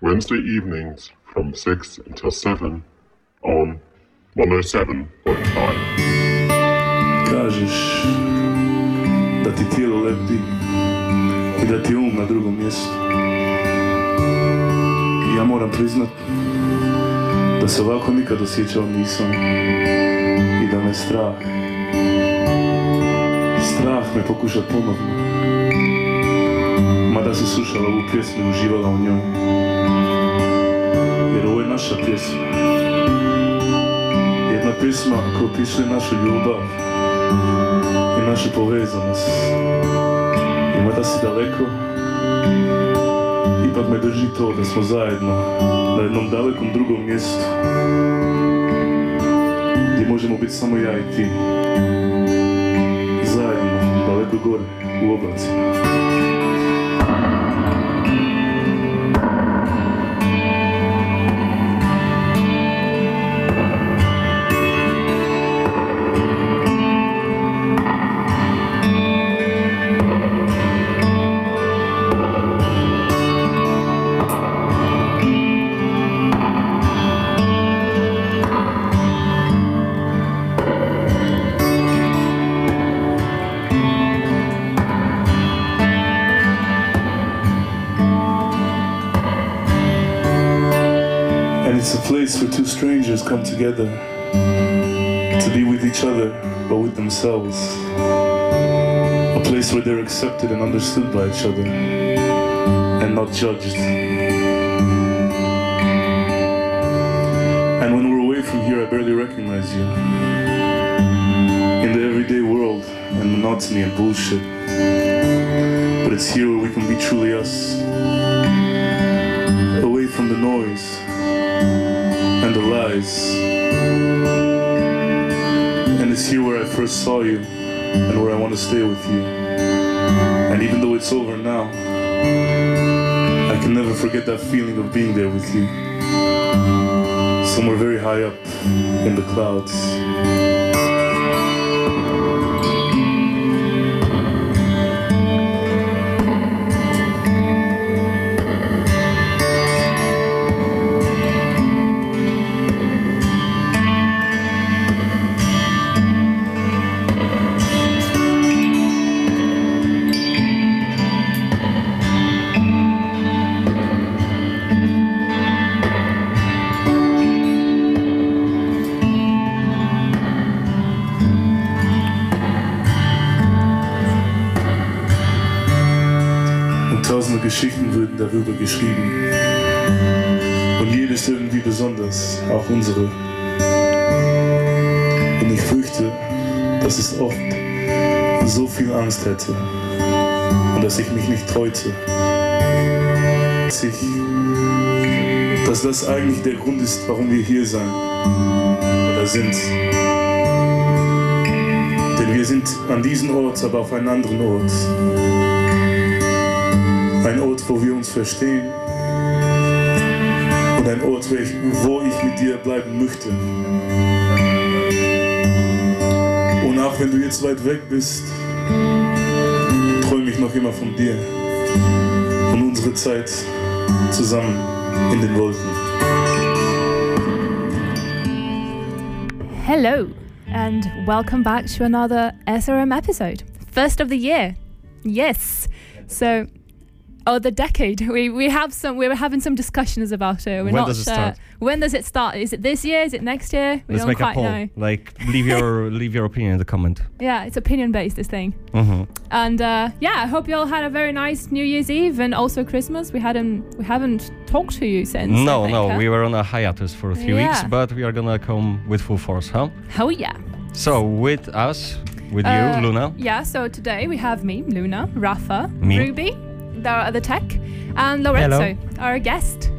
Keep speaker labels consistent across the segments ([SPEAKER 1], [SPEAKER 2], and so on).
[SPEAKER 1] Wednesday evenings from 6 until 7 on 107.5.
[SPEAKER 2] Kažeš da ti tijelo lebdi i da ti um na drugom mjestu. Ja moram priznat da se ovako nikad osjećao nisam i da me strah. Strah me pokušat ponovno. Mada si slušala ovu pjesmu i uživala u njoj. Jer ovo je naša pjesma. Jedna pjesma koja opisuje našu ljubav i našu povezanost. I mada si daleko, ipak me drži to da smo zajedno na jednom dalekom drugom mjestu gdje možemo biti samo ja i ti. Zajedno, daleko gore, u oblacima. Together to be with each other, but with themselves. A place where they're accepted and understood by each other and not judged. And when we're away from here, I barely recognize you. In the everyday world and monotony and bullshit. But it's here where we can be truly us. Away from the noise and. And it's here where I first saw you and where I want to stay with you. And even though it's over now, I can never forget that feeling of being there with you. Somewhere very high up in the clouds. Geschrieben. Und jede ist irgendwie besonders, auch unsere. Und ich fürchte, dass es oft so viel Angst hätte und dass ich mich nicht traute. Dass, ich, dass das eigentlich der Grund ist, warum wir hier sein oder sind. Denn wir sind an diesem Ort, aber auf einem anderen Ort. Ein Ort, wo wir uns verstehen. Und ein Ort, wo ich, mit dir bleiben möchte. Und auch wenn du jetzt weit weg bist, träume ich noch immer von dir. Und unsere Zeit zusammen in den Wolken.
[SPEAKER 3] Hello, and welcome back to another SRM episode. First of the year. Yes. So, oh, the decade. We we have some. We were having some discussions about it. We're
[SPEAKER 4] When
[SPEAKER 3] not
[SPEAKER 4] does it
[SPEAKER 3] sure.
[SPEAKER 4] start?
[SPEAKER 3] When does it start? Is it this year? Is it next year? We
[SPEAKER 4] Let's
[SPEAKER 3] don't
[SPEAKER 4] make a poll.
[SPEAKER 3] know.
[SPEAKER 4] Like, leave your leave your opinion in the comment.
[SPEAKER 3] Yeah, it's opinion based. This thing.
[SPEAKER 4] hmm
[SPEAKER 3] And uh, yeah, I hope you all had a very nice New Year's Eve and also Christmas. We hadn't we haven't talked to you since.
[SPEAKER 4] No,
[SPEAKER 3] think,
[SPEAKER 4] no,
[SPEAKER 3] huh?
[SPEAKER 4] we were on a hiatus for a few weeks, but we are gonna come with full force, huh?
[SPEAKER 3] Oh yeah.
[SPEAKER 4] So with us, with
[SPEAKER 3] Uh,
[SPEAKER 4] you, Luna.
[SPEAKER 3] Yeah, so today we have me, Luna, Rafa,
[SPEAKER 4] Me.
[SPEAKER 3] Ruby, the, the tech, and Lorenzo, our guest.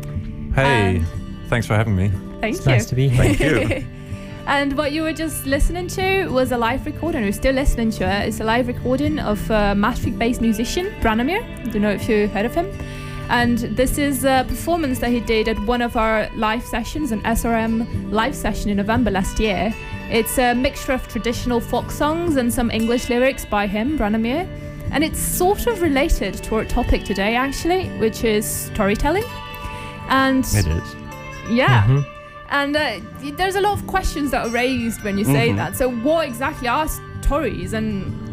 [SPEAKER 5] Hey,
[SPEAKER 3] Um,
[SPEAKER 5] thanks for having me.
[SPEAKER 3] Thank
[SPEAKER 6] It's
[SPEAKER 3] you.
[SPEAKER 6] nice to be here.
[SPEAKER 4] Thank you.
[SPEAKER 3] and what you were just listening to was a live recording, We're still listening to it. It's a live recording of a Maastricht based musician, Branimir. I don't know if you heard of him. And this is a performance that he did at one of our live sessions, an SRM live session in November last year. It's a mixture of traditional folk songs and some English lyrics by him, Branimir. And it's sort of related to our topic today, actually, which is storytelling. And
[SPEAKER 4] It is.
[SPEAKER 3] yeah,
[SPEAKER 5] Mhm.
[SPEAKER 3] and uh, there's a lot of questions that are raised when you say
[SPEAKER 4] Mhm.
[SPEAKER 3] that. So, what exactly are stories, and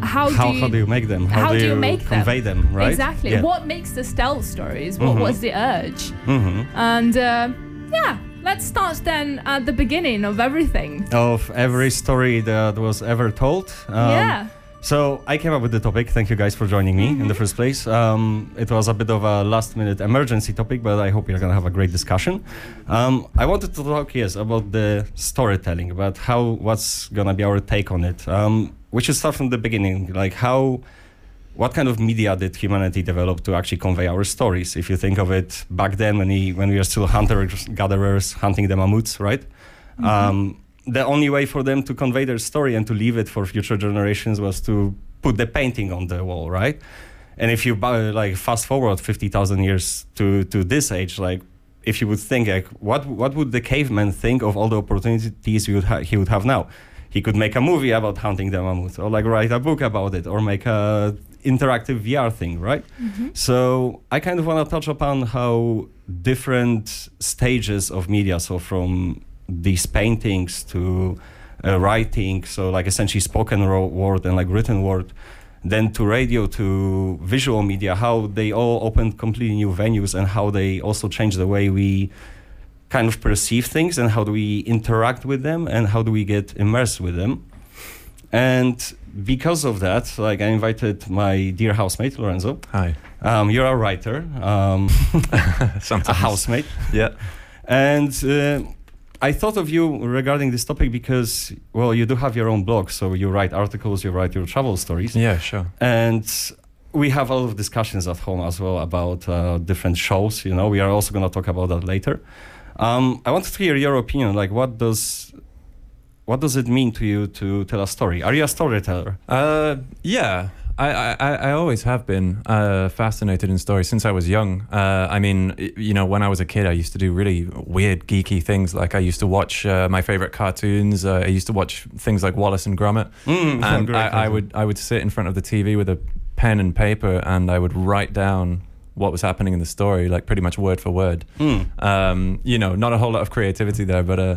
[SPEAKER 3] how,
[SPEAKER 4] How,
[SPEAKER 3] do you,
[SPEAKER 4] how do you make them? How,
[SPEAKER 3] how do you make
[SPEAKER 4] convey them? right?
[SPEAKER 3] exactly
[SPEAKER 4] Yeah.
[SPEAKER 3] what makes the tell stories? What
[SPEAKER 4] Mhm.
[SPEAKER 3] was the urge?
[SPEAKER 4] Mhm.
[SPEAKER 3] And uh, yeah, let's start then at the beginning of everything.
[SPEAKER 4] Of every story that was ever told. Um,
[SPEAKER 3] yeah.
[SPEAKER 4] So I came up with the topic. Thank you guys for joining me in the first place. Um, it was a bit of a last-minute emergency topic, but I hope we're gonna have a great discussion. Um, I wanted to talk, yes, about the storytelling, about how what's gonna be our take on it. Um, we should start from the beginning, like how. What kind of media did humanity develop to actually convey our stories? If you think of it, back then when we when we were still hunter gatherers hunting the mammoths, right? Um, the only way for them to convey their story and to leave it for future generations was to put the painting on the wall, right? And if you bu- like fast forward fifty thousand years to to this age, like if you would think like what what would the caveman think of all the opportunities he would ha- he would have now? He could make a movie about hunting the mammoth, or like write a book about it, or make a interactive VR thing, right? Mm-hmm. So I kind of want to touch upon how different stages of media, so from these paintings to uh, writing, so like essentially spoken word and like written word, then to radio to visual media, how they all opened completely new venues and how they also changed the way we kind of perceive things and how do we interact with them and how do we get immersed with them. And because of that, like I invited my dear housemate Lorenzo.
[SPEAKER 5] Hi.
[SPEAKER 4] Um, you're a writer, um,
[SPEAKER 5] Sometimes.
[SPEAKER 4] a housemate,
[SPEAKER 5] Yeah.
[SPEAKER 4] and uh, I thought of you regarding this topic because, well, you do have your own blog, so you write articles, you write your travel stories,
[SPEAKER 5] Yeah, sure.
[SPEAKER 4] and we have a lot of discussions at home as well about uh, different shows. You know, we are also going to talk about that later. Um, I wanted to hear your opinion. Like, what does what does it mean to you to tell a story? Are you a storyteller?
[SPEAKER 5] Uh, yeah. I, I, I always have been uh, fascinated in stories since I was young. Uh, I mean, you know, when I was a kid, I used to do really weird, geeky things. Like I used to watch uh, my favorite cartoons. Uh, I used to watch things like Wallace and Gromit,
[SPEAKER 4] Mm,
[SPEAKER 5] and I, I would I would sit in front of the TV with a pen and paper, and I would write down what was happening in the story, like pretty much word for word.
[SPEAKER 4] Mm.
[SPEAKER 5] Um, you know, not a whole lot of creativity there, but uh,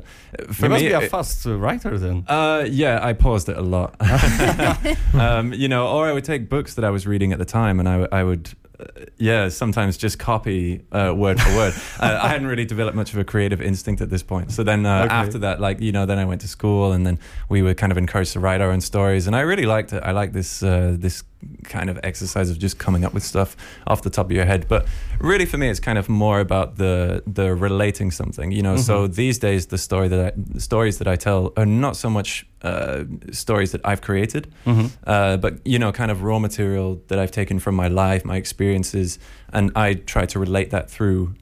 [SPEAKER 5] for
[SPEAKER 4] you must
[SPEAKER 5] me,
[SPEAKER 4] be a fast writer then.
[SPEAKER 5] uh, yeah, I paused it a lot. um, you know, or I would take books that I was reading at the time, and I, w- I would, uh, yeah, sometimes just copy uh, word for word. uh, I hadn't really developed much of a creative instinct at this point. So then uh,
[SPEAKER 4] Okay.
[SPEAKER 5] after that, like you know, then I went to school, and then we were kind of encouraged to write our own stories, and I really liked it. I like this uh, this kind of exercise of just coming up with stuff off the top of your head. But really, for me, it's kind of more about the the relating something. You know, so these days the story that I, stories that I tell are not so much uh, stories that I've created,
[SPEAKER 4] Mhm.
[SPEAKER 5] uh, but you know, kind of raw material that I've taken from my life, my experiences, and I try to relate that through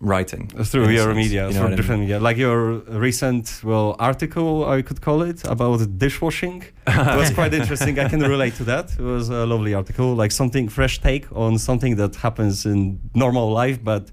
[SPEAKER 5] writing
[SPEAKER 4] through your
[SPEAKER 5] sense,
[SPEAKER 4] media,
[SPEAKER 5] you know
[SPEAKER 4] through
[SPEAKER 5] I
[SPEAKER 4] different
[SPEAKER 5] mean?
[SPEAKER 4] media, like your recent well article, I could call it about dishwashing. it was quite interesting. I can relate to that. It was a lovely article, like something fresh take on something that happens in normal life, but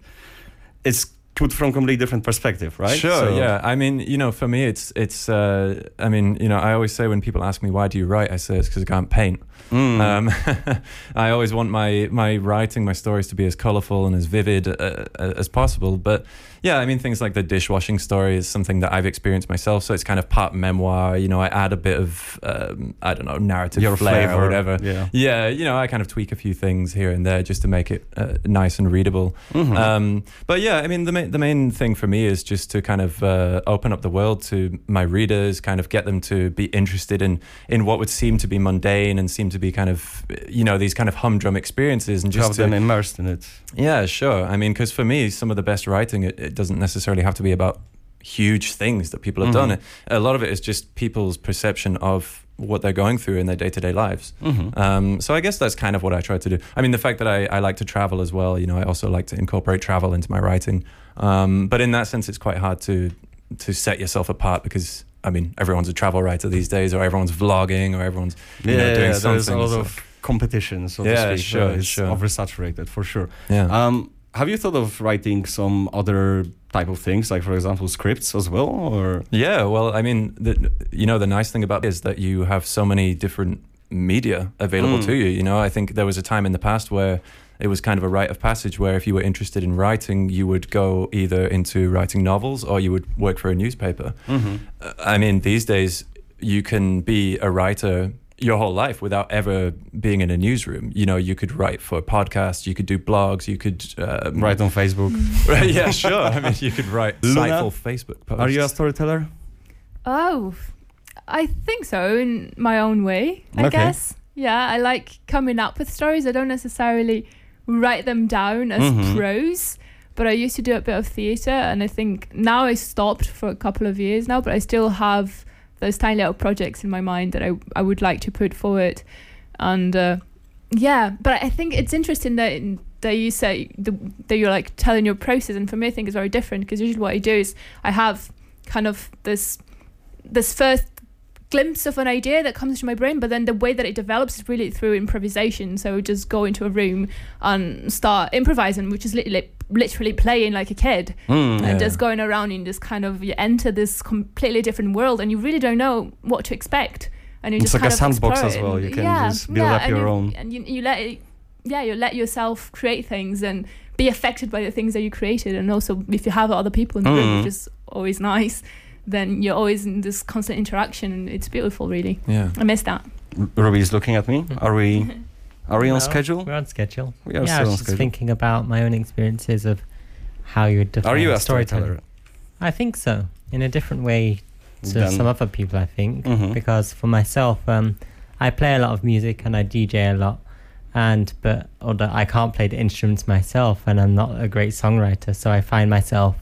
[SPEAKER 4] it's put from completely different perspective, right?
[SPEAKER 5] Sure.
[SPEAKER 4] So-
[SPEAKER 5] Yeah. I mean, you know, for me, it's it's. Uh, I mean, you know, I always say when people ask me why do you write, I say it's because I can't paint.
[SPEAKER 4] Mm.
[SPEAKER 5] Um, I always want my my writing, my stories to be as colorful and as vivid uh, as possible. But yeah, I mean, things like the dishwashing story is something that I've experienced myself. So it's kind of part memoir. You know, I add a bit of um, I don't know narrative
[SPEAKER 4] your
[SPEAKER 5] flair
[SPEAKER 4] flavor,
[SPEAKER 5] or whatever.
[SPEAKER 4] Yeah.
[SPEAKER 5] Yeah, you know, I kind of tweak a few things here and there just to make it uh, nice and readable.
[SPEAKER 4] Mhm.
[SPEAKER 5] Um, but yeah, I mean, the main, the main thing for me is just to kind of uh, open up the world to my readers, kind of get them to be interested in in what would seem to be mundane and seem to be kind of you know these kind of humdrum experiences, and
[SPEAKER 4] have
[SPEAKER 5] just
[SPEAKER 4] them immersed in it.
[SPEAKER 5] yeah, sure. I mean, because for me, some of the best writing it, it doesn't necessarily have to be about huge things that people have
[SPEAKER 4] Mhm.
[SPEAKER 5] done. A lot of it is just people's perception of what they're going through in their day to day lives.
[SPEAKER 4] Mhm.
[SPEAKER 5] Um, so I guess that's kind of what I try to do. I mean, the fact that I, I like to travel as well, you know, I also like to incorporate travel into my writing. Um, but in that sense, it's quite hard to to set yourself apart because I mean, everyone's a travel writer these days, or everyone's vlogging, or everyone's you
[SPEAKER 4] yeah,
[SPEAKER 5] know, doing
[SPEAKER 4] yeah, there's a lot of competition, so
[SPEAKER 5] Yeah,
[SPEAKER 4] to speak.
[SPEAKER 5] sure,
[SPEAKER 4] so it's
[SPEAKER 5] sure.
[SPEAKER 4] oversaturated for sure.
[SPEAKER 5] yeah.
[SPEAKER 4] Um, have you thought of writing some other type of things, like for example scripts as well, or
[SPEAKER 5] Yeah, well, I mean, the, you know, the nice thing about it is that you have so many different media available
[SPEAKER 4] Mm.
[SPEAKER 5] to you. You know, I think there was a time in the past where it was kind of a rite of passage where if you were interested in writing, you would go either into writing novels or you would work for a newspaper.
[SPEAKER 4] Mhm.
[SPEAKER 5] Uh, I mean, these days you can be a writer your whole life without ever being in a newsroom. You know, you could write for podcasts, you could do blogs, you could um,
[SPEAKER 4] Right on Facebook.
[SPEAKER 5] Right, yeah, sure. I mean, you could write
[SPEAKER 4] Luna,
[SPEAKER 5] insightful Facebook posts.
[SPEAKER 4] Are you a storyteller?
[SPEAKER 3] Oh, I think so in my own way, I
[SPEAKER 4] Okay.
[SPEAKER 3] guess. Yeah, I like coming up with stories. I don't necessarily write them down as
[SPEAKER 4] Mhm.
[SPEAKER 3] prose, but I used to do a bit of theatre, and I think now I stopped for a couple of years now, but I still have those tiny little projects in my mind that I, I would like to put forward. And uh, yeah, but I think it's interesting that that you say the, that you're like telling your process, and for me, I think it's very different because usually what I do is I have kind of this this first glimpse of an idea that comes to my brain, but then the way that it develops is really through improvisation. So just go into a room and start improvising, which is literally literally playing like a kid
[SPEAKER 4] Mm.
[SPEAKER 5] Yeah.
[SPEAKER 3] and just going around in this kind of you enter this completely different world and you really don't know what to expect and you
[SPEAKER 4] It's
[SPEAKER 3] just
[SPEAKER 4] like a
[SPEAKER 3] of
[SPEAKER 4] sandbox as well. You can
[SPEAKER 3] yeah,
[SPEAKER 4] just build
[SPEAKER 3] yeah,
[SPEAKER 4] up your
[SPEAKER 3] you,
[SPEAKER 4] own.
[SPEAKER 3] and you, you let it yeah you let yourself create things and be affected by the things that you created and also if you have other people in the room
[SPEAKER 4] Mm.
[SPEAKER 3] which is always nice then you're always in this constant interaction and it's beautiful really
[SPEAKER 5] Yeah.
[SPEAKER 3] i miss that
[SPEAKER 4] Robbie is looking at me. Are we? Are we on
[SPEAKER 6] No,
[SPEAKER 4] schedule?
[SPEAKER 6] We're on schedule.
[SPEAKER 4] We are
[SPEAKER 6] yeah, I was
[SPEAKER 4] on
[SPEAKER 6] just
[SPEAKER 4] schedule.
[SPEAKER 6] thinking about my own experiences of how you would define
[SPEAKER 4] Are you a storyteller?
[SPEAKER 6] I think so, in a different way to
[SPEAKER 4] Then-
[SPEAKER 6] some other people. I think
[SPEAKER 4] Mhm.
[SPEAKER 6] because for myself, um, I play a lot of music and I DJ a lot, and but although I can't play the instruments myself and I'm not a great songwriter, so I find myself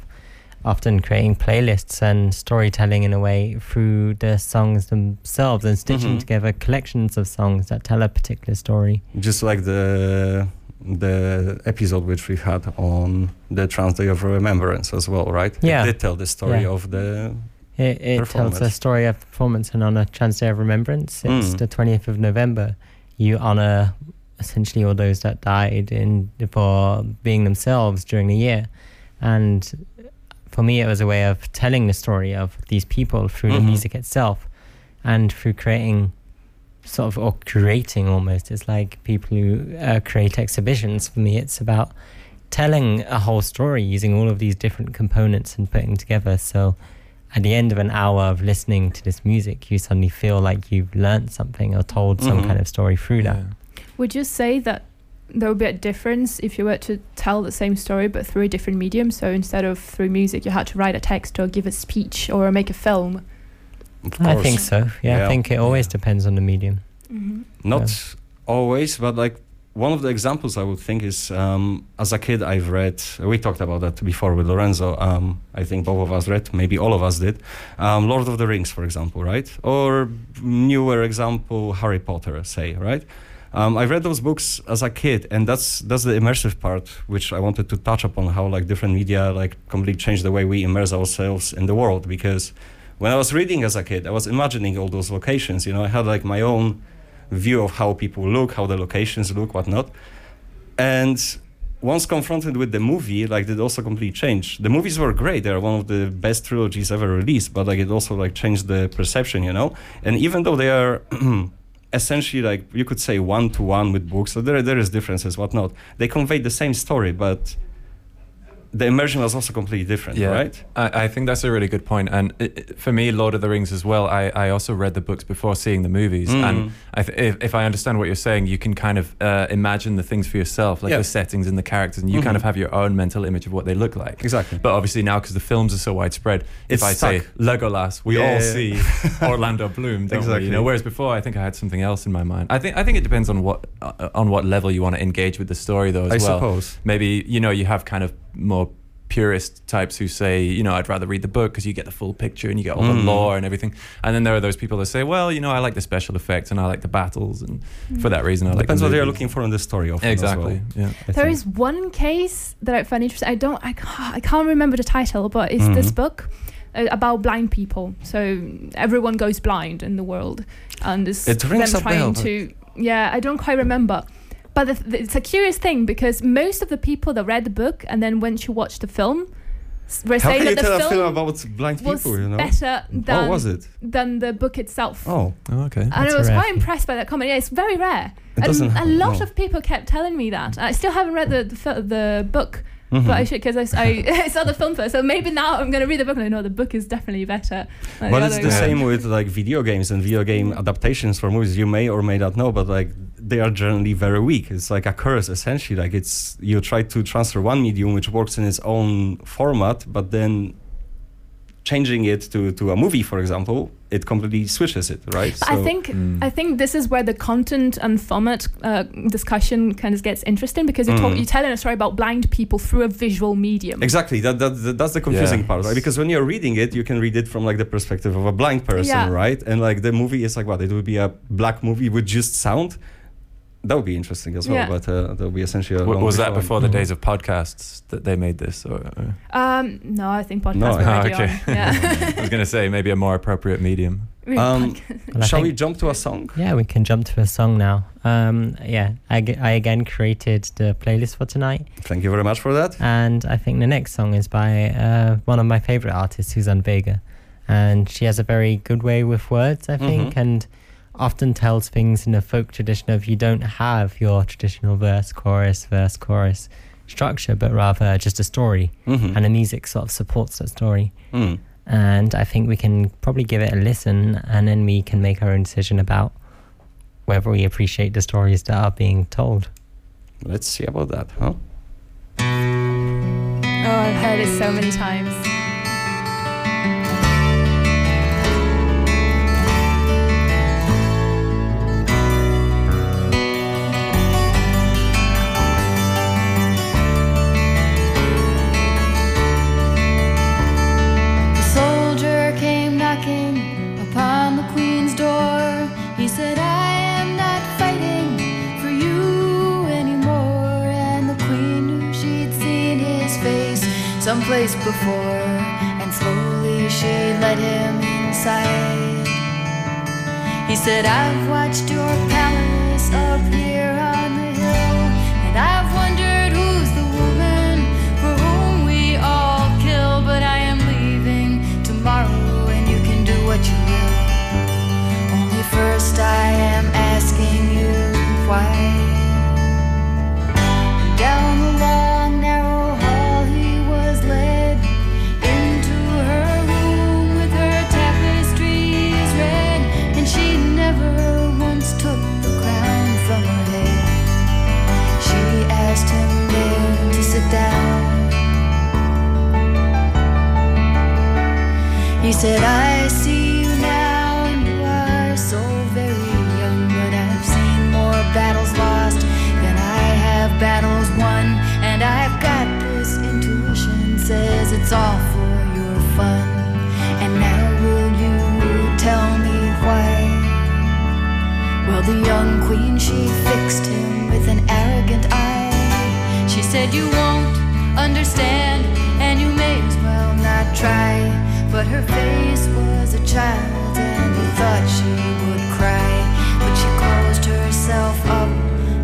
[SPEAKER 6] often creating playlists and storytelling in a way through the songs themselves and stitching
[SPEAKER 4] Mhm.
[SPEAKER 6] together collections of songs that tell a particular story.
[SPEAKER 4] Just like the the episode which we had on the Trans Day of Remembrance as well, right?
[SPEAKER 6] Yeah.
[SPEAKER 4] It did tell the story
[SPEAKER 6] Yeah.
[SPEAKER 4] of the.
[SPEAKER 6] It, it tells a
[SPEAKER 4] Performance.
[SPEAKER 6] story of performance and on a Trans Day of Remembrance. It's
[SPEAKER 4] Mm.
[SPEAKER 6] the 20th of November. You honour essentially all those that died in for being themselves during the year. And for me, it was a way of telling the story of these people through
[SPEAKER 4] Mhm.
[SPEAKER 6] the music itself and through creating sort of, or creating almost. It's like people who uh, create exhibitions. For me, it's about telling a whole story using all of these different components and putting together. So at the end of an hour of listening to this music, you suddenly feel like you've learned something or told some
[SPEAKER 4] Mhm.
[SPEAKER 6] kind of story through that.
[SPEAKER 3] would you say that there would be a difference if you were to tell the same story but through a different medium so instead of through music you had to write a text or give a speech or make a film
[SPEAKER 6] I think so. Yeah,
[SPEAKER 4] Yeah.
[SPEAKER 6] I think it always
[SPEAKER 5] Yeah.
[SPEAKER 6] depends on the medium.
[SPEAKER 3] mm-hmm.
[SPEAKER 4] Not always, but like one of the examples I would think is um, as a kid I've read. We talked about that before with Lorenzo. Um, I think both of us read, maybe all of us did. Um, Lord of the Rings, for example, right? Or newer example, Harry Potter, say, right? Um, I read those books as a kid, and that's that's the immersive part, which I wanted to touch upon how like different media like completely changed the way we immerse ourselves in the world. Because when I was reading as a kid, I was imagining all those locations. You know, I had like my own view of how people look, how the locations look, whatnot. And once confronted with the movie, like it also completely changed. The movies were great; they're one of the best trilogies ever released. But like it also like changed the perception, you know. And even though they are essentially like you could say one to one with books, so there there is differences, whatnot. They convey the same story, but the immersion was also completely different,
[SPEAKER 5] Yeah.
[SPEAKER 4] right?
[SPEAKER 5] I, I think that's a really good point. And it, for me, Lord of the Rings as well, I, I also read the books before seeing the movies.
[SPEAKER 4] Mm.
[SPEAKER 5] And I th- if, if I understand what you're saying, you can kind of uh, imagine the things for yourself, like
[SPEAKER 4] Yeah.
[SPEAKER 5] the settings and the characters, and you
[SPEAKER 4] Mhm.
[SPEAKER 5] kind of have your own mental image of what they look like.
[SPEAKER 4] Exactly.
[SPEAKER 5] But obviously now, because the films are so widespread,
[SPEAKER 4] It's
[SPEAKER 5] if I say. Legolas, we
[SPEAKER 4] Yeah,
[SPEAKER 5] all see Orlando Bloom, don't we? You know, whereas before, I think I had something else in my mind. I think I think it depends on what uh, on what level you want to engage with the story, though. As
[SPEAKER 4] I
[SPEAKER 5] well
[SPEAKER 4] suppose.
[SPEAKER 5] maybe you know you have kind of more purist types who say you know i'd rather read the book because you get the full picture and you get all the
[SPEAKER 4] Mm.
[SPEAKER 5] lore and everything and then there are those people that say well you know i like the special effects and i like the battles and for that reason i like
[SPEAKER 4] Depends
[SPEAKER 5] the
[SPEAKER 4] what they're looking for in the story. Often
[SPEAKER 5] exactly
[SPEAKER 4] As well,
[SPEAKER 5] yeah
[SPEAKER 4] I
[SPEAKER 3] There
[SPEAKER 4] think.
[SPEAKER 3] is one case that I find interesting. I don't, I can't, I can't remember the title, but it's this
[SPEAKER 4] Mhm.
[SPEAKER 3] book uh, about blind people. So everyone goes blind in the world, and it's
[SPEAKER 4] It
[SPEAKER 3] them
[SPEAKER 4] a
[SPEAKER 3] trying
[SPEAKER 4] bell,
[SPEAKER 3] to. Yeah, I don't quite remember, but the, the, it's a curious thing because most of the people that read the book and then went to watch the film were
[SPEAKER 4] How
[SPEAKER 3] saying
[SPEAKER 4] can you
[SPEAKER 3] that the
[SPEAKER 4] tell a film
[SPEAKER 3] film
[SPEAKER 4] about blind
[SPEAKER 3] was
[SPEAKER 4] people? You know.
[SPEAKER 3] better than
[SPEAKER 4] oh, was it?
[SPEAKER 3] than the book itself.
[SPEAKER 4] Oh,
[SPEAKER 5] Oh, okay.
[SPEAKER 3] And
[SPEAKER 6] That's
[SPEAKER 3] I
[SPEAKER 6] a
[SPEAKER 3] was
[SPEAKER 6] rare
[SPEAKER 3] quite
[SPEAKER 6] thing.
[SPEAKER 3] impressed by that comment. Yeah, it's very rare.
[SPEAKER 4] it
[SPEAKER 3] And
[SPEAKER 4] doesn't.
[SPEAKER 3] a lot
[SPEAKER 4] no.
[SPEAKER 3] of people kept telling me that. I still haven't read the the, the book,
[SPEAKER 4] Mhm.
[SPEAKER 3] but I should because I, s- I- I saw the film first. So maybe now I'm going to read the book and I know the book is definitely better. than
[SPEAKER 4] But
[SPEAKER 3] the
[SPEAKER 4] it's the
[SPEAKER 3] one.
[SPEAKER 4] same with like video games and video game adaptations for movies. You may or may not know, but like they are generally very weak. It's like a curse essentially. Like it's you try to transfer one medium which works in its own format, but then changing it to, to a movie, for example, it completely switches it, right?
[SPEAKER 3] But I think
[SPEAKER 5] Mm.
[SPEAKER 3] I think this is where the content and format uh, discussion kind of gets interesting because you're, talk-
[SPEAKER 4] Mm.
[SPEAKER 3] you're telling a story about blind people through a visual medium.
[SPEAKER 4] Exactly. That, that, that that's the confusing
[SPEAKER 5] Yeah.
[SPEAKER 4] part, right? Because when you're reading it, you can read it from like the perspective of a blind person,
[SPEAKER 3] Yeah.
[SPEAKER 4] right? And like the movie is like what? It would be a black movie with just sound. That would be interesting as well,
[SPEAKER 3] Yeah.
[SPEAKER 4] but uh, that would be essentially. A
[SPEAKER 5] W-
[SPEAKER 4] long
[SPEAKER 5] was that
[SPEAKER 4] film.
[SPEAKER 5] before the days of podcasts that they made this? Or, or-
[SPEAKER 3] Um, no, I think podcasts
[SPEAKER 4] No,
[SPEAKER 3] were already
[SPEAKER 5] okay.
[SPEAKER 3] Yeah.
[SPEAKER 5] I was going to say maybe a more appropriate medium.
[SPEAKER 4] Um.
[SPEAKER 6] Well, I
[SPEAKER 4] Shall we jump to a song?
[SPEAKER 6] Yeah, we can jump to a song now. Um, yeah, I again created the playlist for tonight,
[SPEAKER 4] Thank you very much for that.
[SPEAKER 6] and I think the next song is by uh, one of my favorite artists, Suzanne Vega, and she has a very good way with words, I think,
[SPEAKER 4] Mhm.
[SPEAKER 6] and often tells things in a folk tradition of you don't have your traditional verse, chorus, verse, chorus structure, but rather just a story,
[SPEAKER 4] Mm-hmm.
[SPEAKER 6] and the music sort of supports that story.
[SPEAKER 4] Mm.
[SPEAKER 6] and I think we can probably give it a listen, and then we can make our own decision about whether we appreciate the stories that are being told.
[SPEAKER 4] Let's see about that, huh?
[SPEAKER 3] Oh, I've heard it so many times.
[SPEAKER 7] Before. And slowly she led him inside. He said, I've watched your palace up here on the hill. And I've wondered who's the woman for whom we all kill. But I am leaving tomorrow, and you can do what you will. Only first, I said, I see you now, and you are so very young. But I've seen more battles lost than I have battles won. And I've got this intuition, says it's all for your fun. And now will you tell me why? Well, the young queen, she fixed him with an arrogant eye. She said, You won't understand, and you may as well not try. But her face was a child, and he thought she would cry. But she closed herself up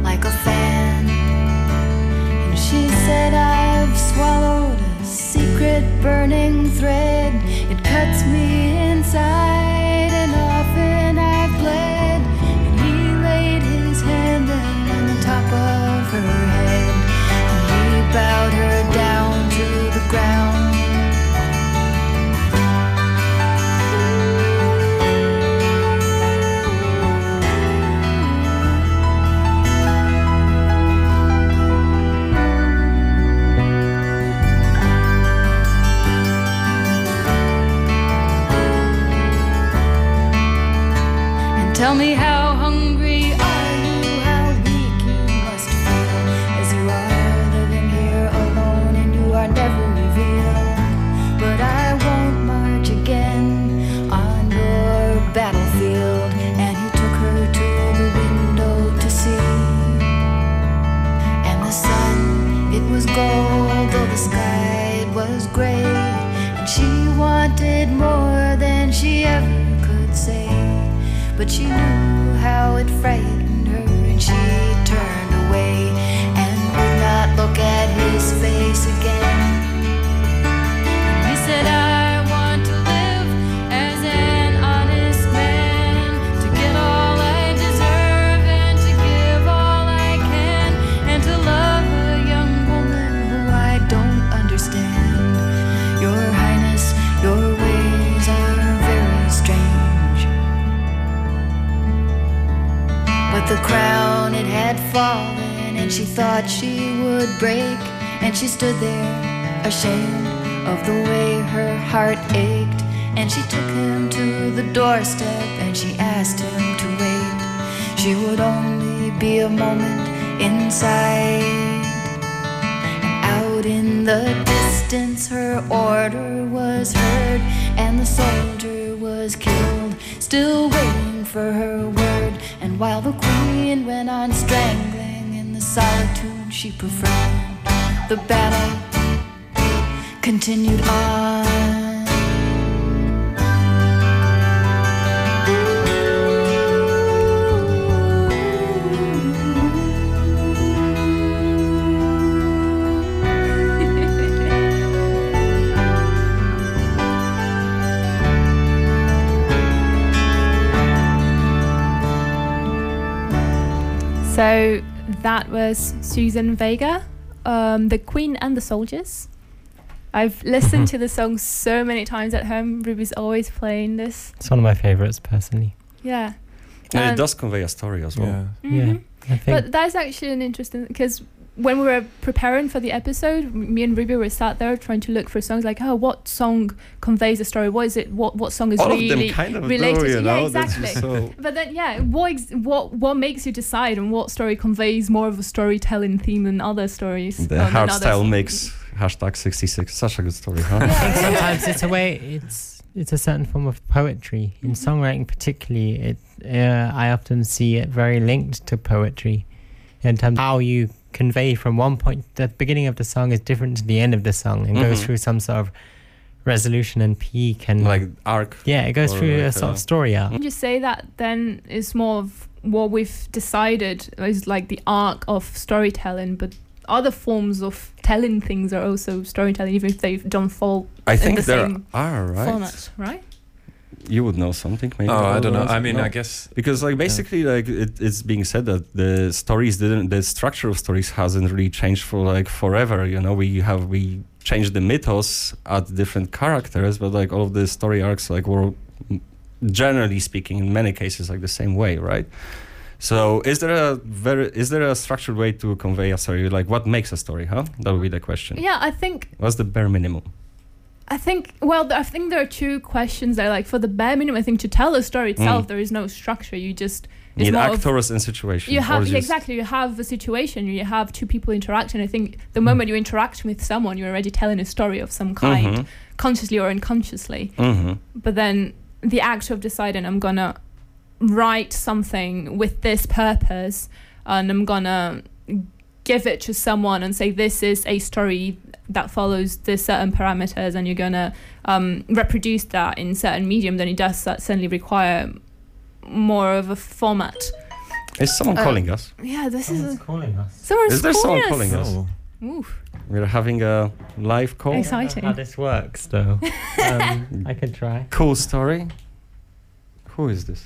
[SPEAKER 7] like a fan. And she said, I've swallowed a secret burning thread. It cuts me inside, and often I've bled. And he laid his hand on the top of her head. And he bowed tell me how stood there, ashamed of the way her heart ached. And she took him to the doorstep and she asked him to wait. She would only be a moment inside. And out in the distance, her order was heard, and the soldier was killed, still waiting for her word. And while the queen went on strangling in the solitude she preferred, the battle continued on.
[SPEAKER 3] So that was Suzanne Vega, um, The Queen and the Soldiers. I've listened to the song so many times at home. Ruby's always playing this.
[SPEAKER 6] It's one of my favorites personally.
[SPEAKER 3] Yeah.
[SPEAKER 4] And
[SPEAKER 3] Um,
[SPEAKER 4] it does convey a story as well.
[SPEAKER 5] Yeah.
[SPEAKER 6] Yeah,
[SPEAKER 3] mhm.
[SPEAKER 6] I think
[SPEAKER 3] But that's actually an interesting because when we were preparing for the episode, me and Ruby were sat there trying to look for songs like, oh, what song conveys the story? What is it? What what song is
[SPEAKER 4] All
[SPEAKER 3] really
[SPEAKER 4] of them kind of
[SPEAKER 3] related
[SPEAKER 4] do,
[SPEAKER 3] to-
[SPEAKER 4] you
[SPEAKER 3] yeah,
[SPEAKER 4] know. that's
[SPEAKER 3] exactly.
[SPEAKER 4] so-
[SPEAKER 3] But then, yeah, what ex- what what makes you decide on what story conveys more of a storytelling theme than other stories?
[SPEAKER 4] the
[SPEAKER 3] uh, than
[SPEAKER 4] hard
[SPEAKER 3] others?
[SPEAKER 4] style mix hashtag 66 such a good story huh
[SPEAKER 6] I think
[SPEAKER 3] Yeah.
[SPEAKER 6] sometimes it's a way it's it's a certain form of poetry in songwriting particularly it uh, i often see it very linked to poetry in terms of how you convey from one point the beginning of the song is different to the end of the song and goes
[SPEAKER 4] Mhm.
[SPEAKER 6] through some sort of resolution and peak and
[SPEAKER 4] like arc
[SPEAKER 6] yeah it goes through
[SPEAKER 4] like
[SPEAKER 6] a sort
[SPEAKER 4] a-
[SPEAKER 6] of story arc
[SPEAKER 3] Would you say that then is more of what we've decided is like the arc of storytelling, but other forms of telling things are also storytelling, even if they don't fall
[SPEAKER 4] i think
[SPEAKER 3] the
[SPEAKER 4] there
[SPEAKER 3] same
[SPEAKER 4] are right
[SPEAKER 3] format, right?
[SPEAKER 4] You would know something maybe.
[SPEAKER 5] Oh, I don't know. I mean,
[SPEAKER 4] No.
[SPEAKER 5] I guess
[SPEAKER 4] because like basically like it, it's being said that the stories didn't the structure of stories hasn't really changed for like forever you know? We have we changed the mythos at different characters but like all of the story arcs like were generally speaking in many cases like the same way right? So is there a very is there a structured way to convey a story? Like what makes a story huh? That would be the question.
[SPEAKER 3] Yeah, I think
[SPEAKER 4] what's the bare minimum
[SPEAKER 3] I think well, I think there are two questions there. Like for the bare minimum, I think to tell a story itself,
[SPEAKER 4] Mm.
[SPEAKER 3] there is no structure. You just it's
[SPEAKER 4] need
[SPEAKER 3] of-
[SPEAKER 4] actors and situations
[SPEAKER 3] you have exactly you have a situation you have two people interacting i think
[SPEAKER 4] Mm.
[SPEAKER 3] the moment you interact with someone you're already telling a story of some kind
[SPEAKER 4] Mhm,
[SPEAKER 3] consciously or unconsciously
[SPEAKER 4] mhm.
[SPEAKER 3] but then the act of deciding i'm gonna write something with this purpose and i'm gonna give it to someone and say this is a story that follows the certain parameters and you're gonna um, reproduce that in certain medium then it does certainly require more of a format
[SPEAKER 4] is someone
[SPEAKER 3] Uh,
[SPEAKER 4] calling us
[SPEAKER 3] yeah this is a,
[SPEAKER 6] calling us
[SPEAKER 3] someone's
[SPEAKER 4] Is there someone
[SPEAKER 3] calling
[SPEAKER 4] calling us?
[SPEAKER 5] Oh.
[SPEAKER 3] Oof.
[SPEAKER 4] we're having a live call
[SPEAKER 3] Exciting.
[SPEAKER 6] how this works though um, i can try
[SPEAKER 4] Cool story. Who is this?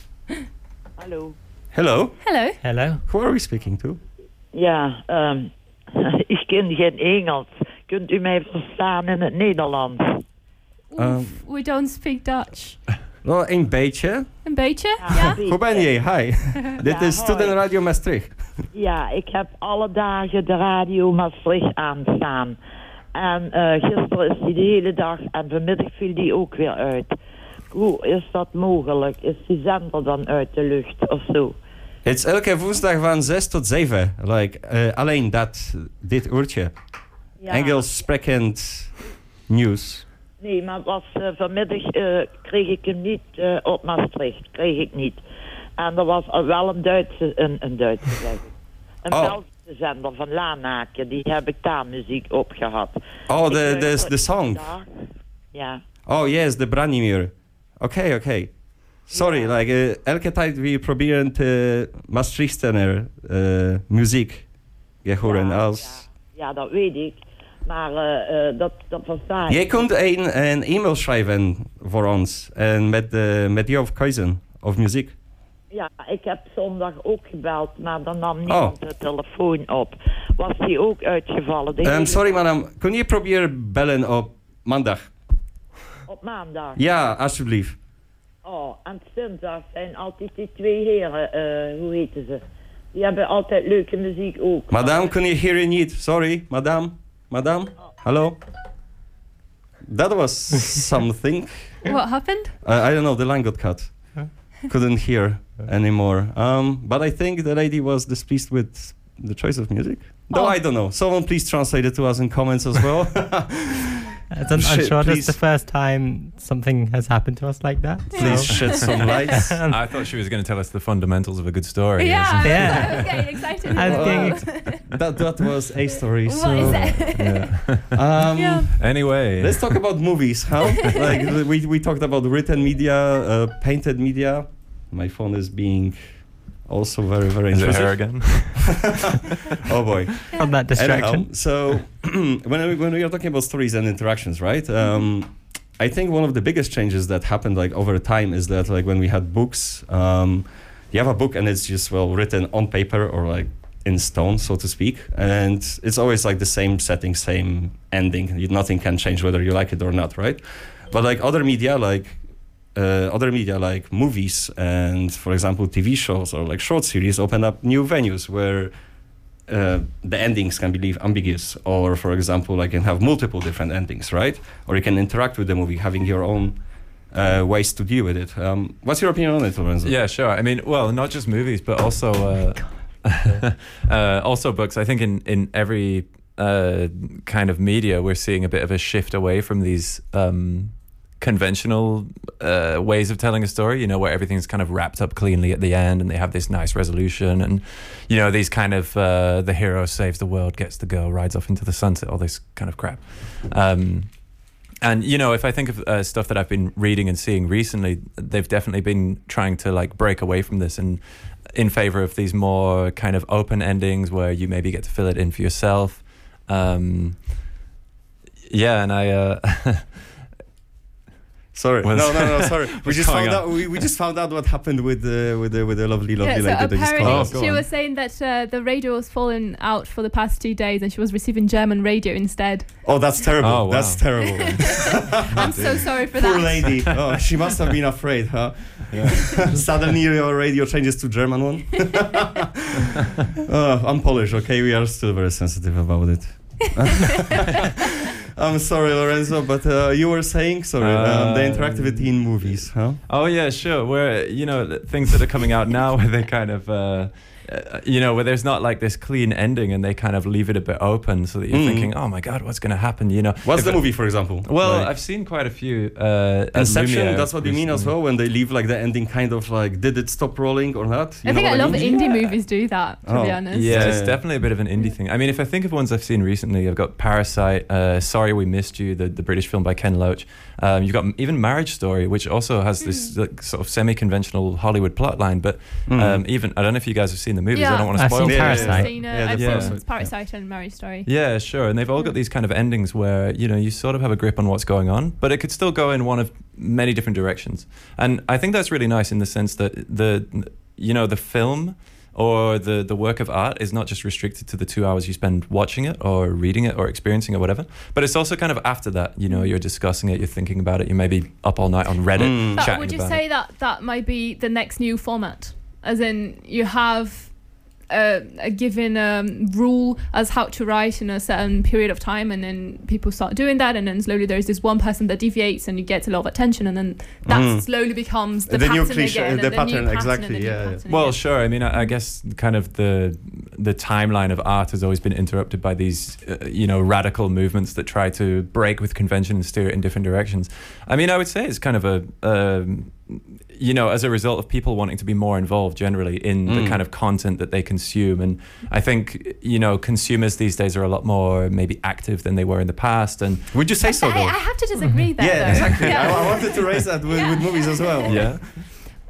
[SPEAKER 8] Hello.
[SPEAKER 4] Hello.
[SPEAKER 3] hello
[SPEAKER 6] hello
[SPEAKER 4] Who are we speaking to?
[SPEAKER 8] Ja, ehm ik ken geen Engels. Kunt u mij verstaan in het Nederlands?
[SPEAKER 3] Oef, we don't speak Dutch
[SPEAKER 4] Wel, een beetje.
[SPEAKER 3] een beetje
[SPEAKER 8] Ja,
[SPEAKER 4] Hoe ben je? Hi. Dit
[SPEAKER 8] Ja,
[SPEAKER 4] is. Student Radio Maastricht.
[SPEAKER 8] Ja, ik heb alle dagen de radio Maastricht aanstaan. En eh, gisteren is die de hele dag en vanmiddag viel die ook weer uit. Hoe is dat mogelijk? Is die zender dan uit de lucht of zo?
[SPEAKER 4] Het is elke woensdag van 6 tot 7. Like, eh, alleen dat, dit uurtje. Engels sprekend nieuws.
[SPEAKER 8] Nee, maar was, eh, vanmiddag eh, kreeg ik hem niet eh, op Maastricht. Kreeg ik niet. En er was wel een Duitse, een, een Duitse zeg ik. Een
[SPEAKER 4] Oh.
[SPEAKER 8] Belgische zender van Lanaken. Die heb ik daar muziek op gehad.
[SPEAKER 4] Oh, de, de, de song.
[SPEAKER 8] Ja.
[SPEAKER 4] Oh, yes, de Branimir. Oké, oké. Sorry,
[SPEAKER 8] Ja.
[SPEAKER 4] like, elke tijd we proberen te Maastrichtener muziek je horen
[SPEAKER 8] Ja,
[SPEAKER 4] als...
[SPEAKER 8] Ja, dat weet ik. Maar eh, eh, dat, dat versta ik.
[SPEAKER 4] Jij kunt een, een e-mail schrijven voor ons en met, uh, met jouw keuze of muziek.
[SPEAKER 8] Ja, ik heb zondag ook gebeld, maar dan nam niemand
[SPEAKER 4] Oh.
[SPEAKER 8] de telefoon op. Was die ook uitgevallen?
[SPEAKER 4] Um,
[SPEAKER 8] hele-
[SPEAKER 4] sorry madam, kun je proberen bellen op maandag?
[SPEAKER 8] Op maandag.
[SPEAKER 4] Ja, alsjeblieft.
[SPEAKER 8] Oh, en dinsdag zijn altijd die twee heren, eh, hoe heten ze? Die hebben altijd leuke muziek ook.
[SPEAKER 4] Madame, can you hear it? Sorry, madame, madame. Hello. That was something.
[SPEAKER 3] What happened?
[SPEAKER 4] I, I don't know. The line got cut. Couldn't hear anymore. Um, but I think the lady was displeased with the choice of music. No,
[SPEAKER 3] Oh.
[SPEAKER 4] I don't know. Someone please translate it to us in comments as well.
[SPEAKER 6] I'm, I'm
[SPEAKER 4] Shit,
[SPEAKER 6] sure
[SPEAKER 4] please.
[SPEAKER 6] that's the first time something has happened to us like that.
[SPEAKER 4] please
[SPEAKER 6] so-
[SPEAKER 4] shed some light.
[SPEAKER 5] I thought she was going to tell us the fundamentals of a good story.
[SPEAKER 3] Yeah,
[SPEAKER 6] Yeah.
[SPEAKER 3] I was getting excited.
[SPEAKER 6] I was
[SPEAKER 4] Well,
[SPEAKER 6] getting
[SPEAKER 4] uh, that that was a story.
[SPEAKER 3] What
[SPEAKER 4] so,
[SPEAKER 3] is it?
[SPEAKER 5] Yeah.
[SPEAKER 4] Um,
[SPEAKER 3] Yeah.
[SPEAKER 5] Anyway,
[SPEAKER 4] Let's talk about movies, huh? like we, we talked about written media, uh, painted media. My phone is being also very very
[SPEAKER 5] is it her again?
[SPEAKER 4] oh boy.
[SPEAKER 6] From that distraction.
[SPEAKER 4] Anyhow, so when we, when we are talking about stories and interactions, right? Um, I think one of the biggest changes that happened like over time is that like when we had books, um, you have a book and it's just well written on paper or like in stone, so to speak, and it's always like the same setting, same ending. You, nothing can change whether you like it or not, right? But like other media, like uh, other media like movies and, for example, TV shows or like short series open up new venues where uh, the endings can be leave ambiguous, or for example, like you can have multiple different endings, right? Or you can interact with the movie, having your own uh, ways to deal with it. Um, what's your opinion on it, Lorenzo?
[SPEAKER 5] Yeah, sure. I mean, well, not just movies, but also uh, uh, also books. I think in in every uh, kind of media, we're seeing a bit of a shift away from these um, conventional uh, ways of telling a story. You know, where everything's kind of wrapped up cleanly at the end, and they have this nice resolution, and you know, these kind of uh, the hero saves the world, gets the girl, rides off into the sunset, all this kind of crap. Um, and you know, if I think of uh, stuff that I've been reading and seeing recently, they've definitely been trying to like break away from this and in favor of these more kind of open endings where you maybe get to fill it in for yourself. Um, yeah, and I.
[SPEAKER 4] Sorry.
[SPEAKER 5] What's-
[SPEAKER 4] no, no, no. Sorry. we just found
[SPEAKER 5] on?
[SPEAKER 4] out. We, we just found out what happened with the with the with the lovely lovely
[SPEAKER 3] Yeah, so
[SPEAKER 4] lady that just
[SPEAKER 3] apparently.
[SPEAKER 5] Oh, go
[SPEAKER 3] she was saying that uh, the radio was falling out for the past two days and she was receiving German radio instead.
[SPEAKER 4] Oh, that's terrible.
[SPEAKER 5] Oh, wow.
[SPEAKER 4] That's terrible.
[SPEAKER 3] I'm so sorry for
[SPEAKER 4] Poor
[SPEAKER 3] that.
[SPEAKER 4] Poor lady. Oh, she must have been afraid, huh? Suddenly your radio changes to German one. oh, I'm Polish, okay? We are still very sensitive about it. I'm sorry, Lorenzo, but uh, you were saying sorry. um, the
[SPEAKER 5] Uh,
[SPEAKER 4] interactivity in movies, huh?
[SPEAKER 5] Oh yeah, sure. Where you know things that are coming out now, where they kind of, uh, you know, where there's not like this clean ending, and they kind of leave it a bit open, so that you're
[SPEAKER 4] Mm.
[SPEAKER 5] thinking, oh my god, what's going to happen? You know,
[SPEAKER 4] What's
[SPEAKER 5] If
[SPEAKER 4] the
[SPEAKER 5] it-
[SPEAKER 4] movie, for example?
[SPEAKER 5] Well,
[SPEAKER 4] Like-
[SPEAKER 5] I've seen quite a few. Uh, at
[SPEAKER 4] Inception, that's what you mean as well, when they leave like the ending kind of like, did it stop rolling or not? You
[SPEAKER 3] I
[SPEAKER 4] know
[SPEAKER 3] think
[SPEAKER 4] what
[SPEAKER 3] a lot of
[SPEAKER 4] mean?
[SPEAKER 3] indie movies do that, to be
[SPEAKER 4] Oh,
[SPEAKER 3] honest.
[SPEAKER 5] Yeah, it's definitely a bit of an indie thing. I mean, if I think of ones I've seen recently, I've got Parasite, uh, Sorry We Missed You, the, the British film by Ken Loach. Um, you've got even Marriage Story, which also has
[SPEAKER 3] Hmm.
[SPEAKER 5] this like, sort of semi-conventional Hollywood plotline. But
[SPEAKER 4] Mm.
[SPEAKER 5] um, even I don't know if you guys have seen the movies. I don't want to
[SPEAKER 6] I've
[SPEAKER 5] spoil.
[SPEAKER 6] seen
[SPEAKER 5] them.
[SPEAKER 6] Parasite.
[SPEAKER 3] I've seen, uh,
[SPEAKER 4] Yeah,
[SPEAKER 3] I've
[SPEAKER 4] the
[SPEAKER 3] seen
[SPEAKER 4] Parasite.
[SPEAKER 3] Parasite and Marriage Story.
[SPEAKER 5] Yeah, sure. And they've all got these kind of endings where, you know, you sort of have a grip on what's going on, but it could still go in one of many different directions. And I think that's really nice in the sense that the, you know, the film or the, the work of art is not just restricted to the two hours you spend watching it or reading it or experiencing it or whatever, but it's also kind of after that, you know, you're discussing it, you're thinking about it, you may be up all night on Reddit
[SPEAKER 4] Mm.
[SPEAKER 3] But would you
[SPEAKER 5] about
[SPEAKER 3] say
[SPEAKER 5] it.
[SPEAKER 3] that that might be the next new format? As in, you have a, a given um, rule as how to write in a certain period of time, and then people start doing that, and then slowly there's this one person that deviates, and you get a lot of attention, and then that
[SPEAKER 4] Mm.
[SPEAKER 3] slowly becomes the,
[SPEAKER 4] The new
[SPEAKER 3] pattern
[SPEAKER 4] cliche-
[SPEAKER 3] again,
[SPEAKER 4] the
[SPEAKER 3] and
[SPEAKER 4] pattern,
[SPEAKER 3] new pattern
[SPEAKER 4] exactly,
[SPEAKER 3] and the new
[SPEAKER 4] yeah, yeah.
[SPEAKER 3] pattern
[SPEAKER 5] Well,
[SPEAKER 3] again.
[SPEAKER 5] sure. I mean, I, I guess kind of the the timeline of art has always been interrupted by these, uh, you know, radical movements that try to break with convention and steer it in different directions. I mean, I would say it's kind of a, um, you know, as a result of people wanting to be more involved generally in the
[SPEAKER 4] Mm.
[SPEAKER 5] kind of content that they consume. And I think, you know, consumers these days are a lot more maybe active than they were in the past. And
[SPEAKER 4] Would you say so,
[SPEAKER 3] I. I have to disagree there.
[SPEAKER 4] yeah,
[SPEAKER 3] though.
[SPEAKER 4] exactly.
[SPEAKER 3] Yeah.
[SPEAKER 4] I, I wanted to raise that with,
[SPEAKER 3] Yeah.
[SPEAKER 4] with movies as well.
[SPEAKER 5] yeah.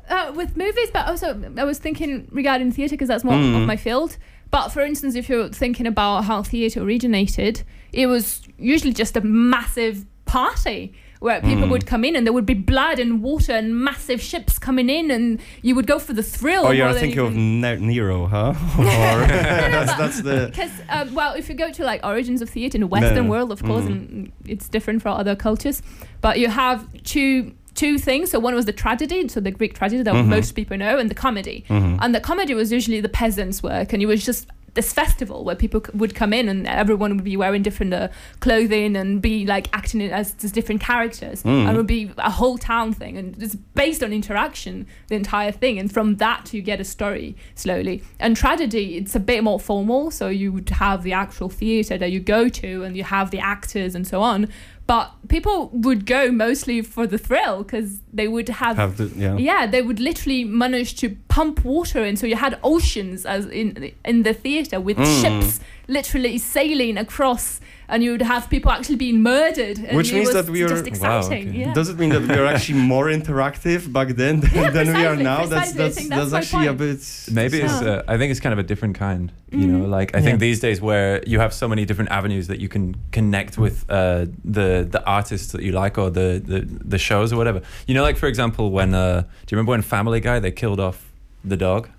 [SPEAKER 3] Uh, with movies, but also I was thinking regarding theatre because that's more
[SPEAKER 4] Mm.
[SPEAKER 3] of my field. But for instance, if you're thinking about how theatre originated, it was usually just a massive party where people
[SPEAKER 4] Mm.
[SPEAKER 3] would come in and there would be blood and water and massive ships coming in, and you would go for the thrill.
[SPEAKER 4] Oh, you're thinking of ne- Nero, huh? or that's that's the
[SPEAKER 3] because um, well if you go to like origins of theatre in the western
[SPEAKER 4] No.
[SPEAKER 3] world of course
[SPEAKER 4] Mm.
[SPEAKER 3] and it's different for other cultures but you have two two things. So one was the tragedy, so the Greek tragedy that
[SPEAKER 4] Mhm.
[SPEAKER 3] most people know, and the comedy.
[SPEAKER 4] Mhm.
[SPEAKER 3] And the comedy was usually the peasants' work, and it was just this festival where people c- would come in and everyone would be wearing different uh, clothing and be like acting as, as different characters
[SPEAKER 4] Mm.
[SPEAKER 3] and it would be a whole town thing and it's based on interaction the entire thing and from that you get a story slowly and tragedy it's a bit more formal so you would have the actual theater that you go to and you have the actors and so on but people would go mostly for the thrill because they would have
[SPEAKER 4] Have the, yeah.
[SPEAKER 3] yeah, they would literally manage to pump water and so you had oceans as in in the theater with
[SPEAKER 4] Mm.
[SPEAKER 3] ships literally sailing across, and you would have people actually being murdered. And
[SPEAKER 4] Which means that we are-
[SPEAKER 3] just
[SPEAKER 5] Wow, okay.
[SPEAKER 3] Yeah.
[SPEAKER 4] Does it mean that we are actually more interactive back then than,
[SPEAKER 3] Yeah,
[SPEAKER 4] than we are now? That's that's that's,
[SPEAKER 3] that's my
[SPEAKER 4] actually a bit.
[SPEAKER 5] Maybe it's.
[SPEAKER 3] Yeah.
[SPEAKER 5] Uh, I think it's kind of a different kind. You know,
[SPEAKER 3] Mhm.
[SPEAKER 5] like I think these days where you have so many different avenues that you can connect with uh, the the artists that you like or the, the the shows or whatever. You know, like for example, when uh, do you remember when Family Guy they killed off the dog?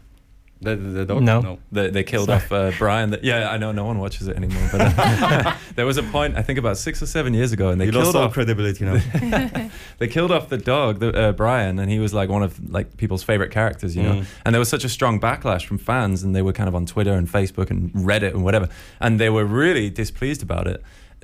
[SPEAKER 4] The, the, the dog?
[SPEAKER 6] No.
[SPEAKER 5] They, they killed
[SPEAKER 6] Sorry.
[SPEAKER 5] off uh, Brian. That, yeah, I know no one watches it anymore. But uh, there was a point I think about six or seven years ago, and they
[SPEAKER 4] you
[SPEAKER 5] killed
[SPEAKER 4] lost all
[SPEAKER 5] off
[SPEAKER 4] credibility now.
[SPEAKER 5] they killed off the dog, the, uh, Brian, and he was like one of like people's favorite characters, you know.
[SPEAKER 4] Mm.
[SPEAKER 5] And there was such a strong backlash from fans, and they were kind of on Twitter and Facebook and Reddit and whatever, and they were really displeased about it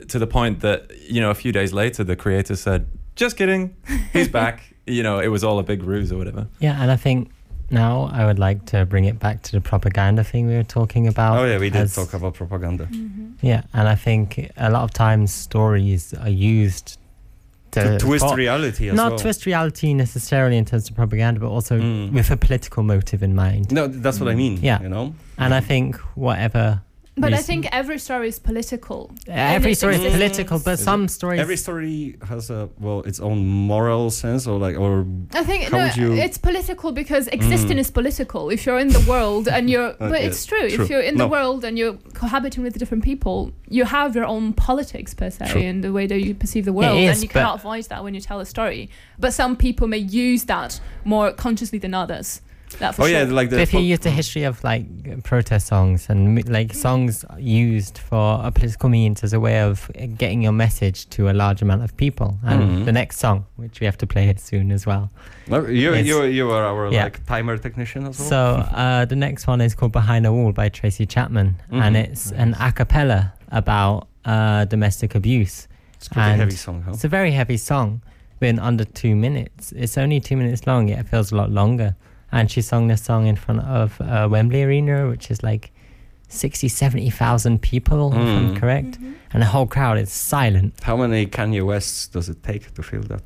[SPEAKER 5] to the point that you know a few days later the creator said, "Just kidding, he's back." you know, it was all a big ruse or whatever.
[SPEAKER 6] Yeah, and I think now I would like to bring it back to the propaganda thing we were talking about.
[SPEAKER 4] oh yeah, we did
[SPEAKER 6] as-
[SPEAKER 4] talk about propaganda.
[SPEAKER 3] Mhm.
[SPEAKER 6] Yeah, and I think a lot of times stories are used to,
[SPEAKER 4] To twist
[SPEAKER 6] for-
[SPEAKER 4] reality as
[SPEAKER 6] not
[SPEAKER 4] well.
[SPEAKER 6] twist reality necessarily in terms of propaganda, but also
[SPEAKER 4] Mm.
[SPEAKER 6] with a political motive in mind.
[SPEAKER 4] No, that's what I mean.
[SPEAKER 6] Yeah.
[SPEAKER 4] You know.
[SPEAKER 6] And I think whatever.
[SPEAKER 3] But I think every story is political.
[SPEAKER 6] every story is political, but
[SPEAKER 5] Is
[SPEAKER 6] some stories.
[SPEAKER 4] Every story has a well, its own moral sense, or like, or
[SPEAKER 3] I think no,
[SPEAKER 4] you-
[SPEAKER 3] it's political because existing
[SPEAKER 4] Mm.
[SPEAKER 3] is political. If you're in the world and you're,
[SPEAKER 4] Uh,
[SPEAKER 3] but
[SPEAKER 4] yeah,
[SPEAKER 3] it's true.
[SPEAKER 4] true.
[SPEAKER 3] If you're in
[SPEAKER 4] No.
[SPEAKER 3] the world and you're cohabiting with different people, you have your own politics per se,
[SPEAKER 4] True.
[SPEAKER 3] and the way that you perceive the world,
[SPEAKER 6] is,
[SPEAKER 3] and you
[SPEAKER 6] but-
[SPEAKER 3] cannot avoid that when you tell a story. But some people may use that more consciously than others. That for
[SPEAKER 4] oh
[SPEAKER 3] sure.
[SPEAKER 4] yeah, like the
[SPEAKER 6] if you
[SPEAKER 4] fo-
[SPEAKER 6] use the history of like protest songs and like songs used for a political means as a way of uh, getting your message to a large amount of people, and
[SPEAKER 4] Mhm.
[SPEAKER 6] the next song, which we have to play it soon as well.
[SPEAKER 4] No, you
[SPEAKER 6] Yes.
[SPEAKER 4] you you are our
[SPEAKER 6] Yeah.
[SPEAKER 4] like timer technician as well.
[SPEAKER 6] So uh, the next one is called "Behind a Wall" by Tracy Chapman, and
[SPEAKER 4] Mhm.
[SPEAKER 6] it's an a cappella about uh, domestic abuse.
[SPEAKER 4] it's a pretty heavy song, huh?
[SPEAKER 6] It's a very heavy song, but in under two minutes. It's only two minutes long, yet it feels a lot longer. And she sung this song in front of uh, Wembley Arena, which is like 60, 70,000 people, if I'm
[SPEAKER 4] Mm.
[SPEAKER 6] correct.
[SPEAKER 3] Mhm.
[SPEAKER 6] And the whole crowd is silent.
[SPEAKER 4] How many Kanye Wests does it take to feel that?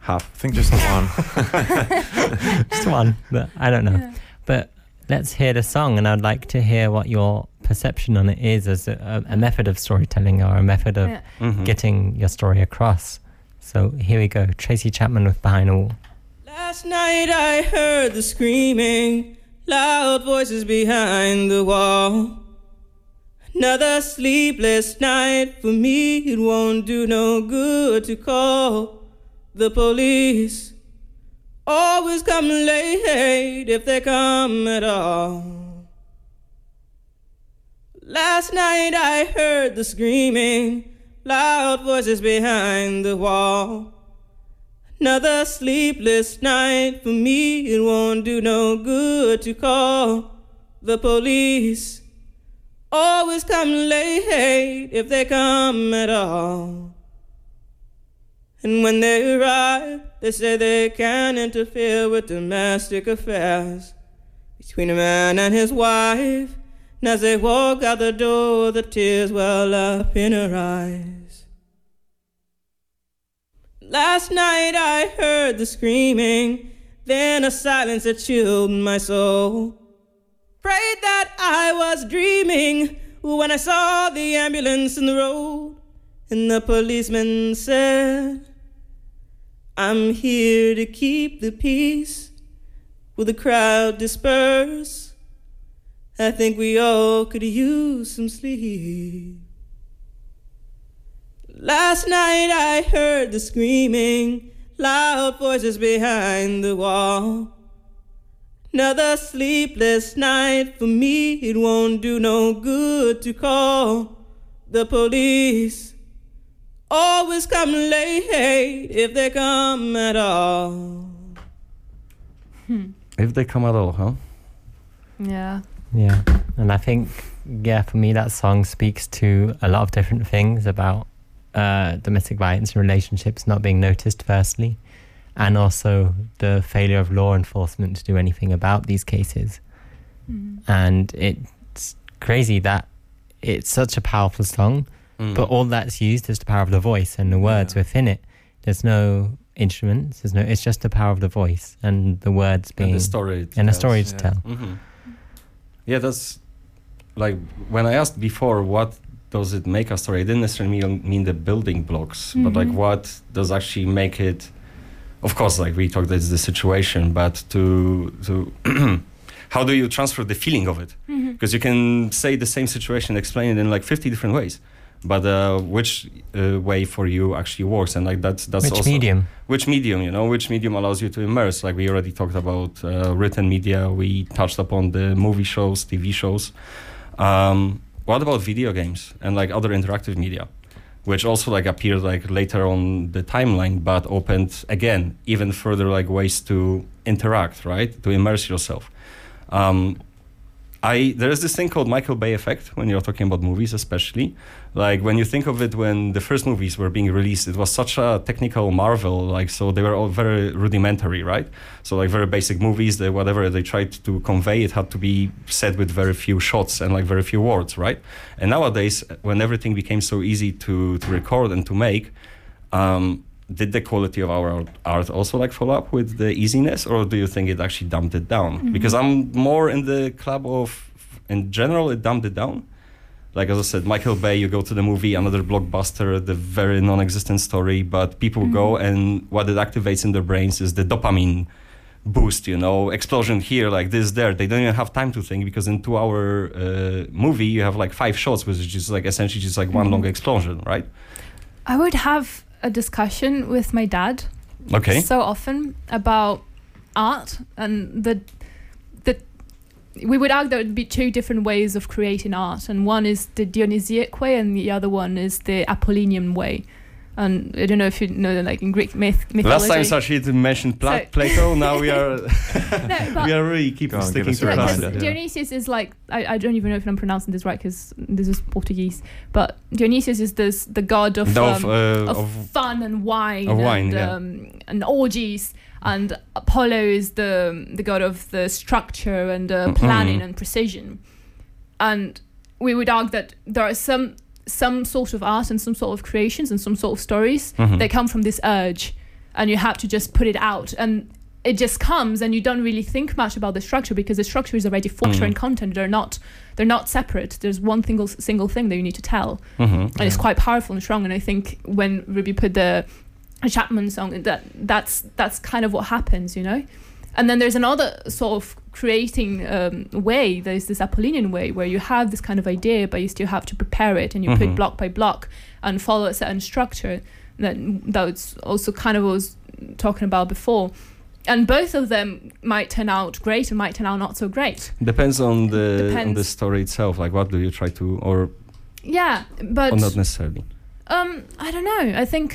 [SPEAKER 4] Half.
[SPEAKER 5] I think just the one.
[SPEAKER 6] Just one, but I don't know.
[SPEAKER 3] Yeah.
[SPEAKER 6] But let's hear the song, and I'd like to hear what your perception on it is as a, a method of storytelling or a method of
[SPEAKER 3] Yeah.
[SPEAKER 4] Mhm.
[SPEAKER 6] getting your story across. So here we go Tracy Chapman with Behind a Wall.
[SPEAKER 9] Last night I heard the screaming, loud voices behind the wall. Another sleepless night for me, it won't do no good to call the police. Always come late if they come at all. Last night I heard the screaming, loud voices behind the wall. Another sleepless night for me, it won't do no good to call the police. Always come late if they come at all. And when they arrive, they say they can't interfere with domestic affairs between a man and his wife. And as they walk out the door, the tears well up in her eyes. Last night I heard the screaming, then a silence that chilled my soul. Prayed that I was dreaming when I saw the ambulance in the road, and the policeman said, I'm here to keep the peace. Will the crowd disperse? I think we all could use some sleep. Last night I heard the screaming, loud voices behind the wall. Another sleepless night for me, it won't do no good to call the police. always come late if they come at all. Hmm.
[SPEAKER 4] If they come at all, huh?
[SPEAKER 3] Yeah.
[SPEAKER 6] Yeah. And I think, yeah, for me, that song speaks to a lot of different things about uh, domestic violence and relationships not being noticed, firstly, and also the failure of law enforcement to do anything about these cases.
[SPEAKER 3] Mm.
[SPEAKER 6] And it's crazy that it's such a powerful song,
[SPEAKER 4] Mm.
[SPEAKER 6] but all that's used is the power of the voice and the words
[SPEAKER 5] Yeah.
[SPEAKER 6] within it. There's no instruments, there's no, it's just the power of the voice and the words being,
[SPEAKER 4] and the story. it
[SPEAKER 6] and the story to
[SPEAKER 5] yeah.
[SPEAKER 6] tell.
[SPEAKER 4] hmm Yeah, that's like when I asked before, what does it make a story? I didn't necessarily mean, mean the building blocks, but like
[SPEAKER 3] Mhm.
[SPEAKER 4] what does actually make it? Of course, like we talked, it's the situation, but to to how do you transfer the feeling of it?
[SPEAKER 3] Mhm.
[SPEAKER 4] Because you can say the same situation, explain it in like fifty different ways, but uh, which uh, way for you actually works? And like that's that's
[SPEAKER 6] Which
[SPEAKER 4] also
[SPEAKER 6] medium?
[SPEAKER 4] which medium you know which medium allows you to immerse like we already talked about uh, written media we touched upon the movie shows tv shows um, what about video games and like other interactive media which also like appeared like later on the timeline but opened again even further like ways to interact right to immerse yourself um, I there is this thing called Michael Bay effect when you're talking about movies, especially. Like when you think of it, when the first movies were being released, it was such a technical marvel. Like so, they were all very rudimentary, right? So like very basic movies. They whatever they tried to convey, it had to be said with very few shots and like very few words, right? And nowadays, when everything became so easy to to record and to make. Um, did the quality of our art- art also like follow up with the easiness or do you think it actually dumped it down because i'm more in the club of in general it dumped it down like as i said michael bay you go to the movie another blockbuster the very non-existent story but people go and what it activates in their brains is the dopamine boost you know? Explosion here like this there. They don't even have time to think because in two hour uh, movie you have like five shots which is just like essentially just like one long explosion right?
[SPEAKER 3] I would have a discussion with my dad
[SPEAKER 4] okay.
[SPEAKER 3] so often about art and the we would argue there would be two different ways of creating art and one is the Dionysiac way and the other one is the Apollinian way and I don't know if you know like in Greek myth mythology
[SPEAKER 4] Last time Sashi mentioned Pla-
[SPEAKER 3] So-
[SPEAKER 4] Plato. Now we are
[SPEAKER 3] no,
[SPEAKER 4] we are really keep
[SPEAKER 5] Go on,
[SPEAKER 4] sticking to
[SPEAKER 5] a
[SPEAKER 3] Yeah, 'cause
[SPEAKER 5] reminder.
[SPEAKER 3] Dionysius is like I, I don't even know if I'm pronouncing this right because this is Portuguese, but Dionysius is this the god of
[SPEAKER 4] Of,
[SPEAKER 3] um,
[SPEAKER 4] uh,
[SPEAKER 3] of,
[SPEAKER 4] of
[SPEAKER 3] fun and wine,
[SPEAKER 4] of wine,
[SPEAKER 3] and,
[SPEAKER 4] yeah.
[SPEAKER 3] um, and orgies, and Apollo is the the god of the structure and uh, planning
[SPEAKER 4] Mhm.
[SPEAKER 3] and precision, and we would argue that there are some some sort of art and some sort of creations and some sort of stories
[SPEAKER 4] Mhm.
[SPEAKER 3] they come from this urge and you have to just put it out and it just comes and you don't really think much about the structure because the structure is already structure
[SPEAKER 4] Mm.
[SPEAKER 3] and content they're not they're not separate there's one single single thing that you need to tell
[SPEAKER 4] Mhm.
[SPEAKER 3] and it's quite powerful and strong and i think when ruby put the chapman song that that's that's kind of what happens you know and then there's another sort of creating um, way there's this apollinian way where you have this kind of idea but you still have to prepare it and you put
[SPEAKER 4] Mhm.
[SPEAKER 3] block by block and follow a certain structure that that's also kind of what I was talking about before and both of them might turn out great and might turn out not so great
[SPEAKER 4] Depends on the on the story itself. Like, what do you try to, or,
[SPEAKER 3] yeah but
[SPEAKER 4] or not necessarily?
[SPEAKER 3] Um, I don't know. I think,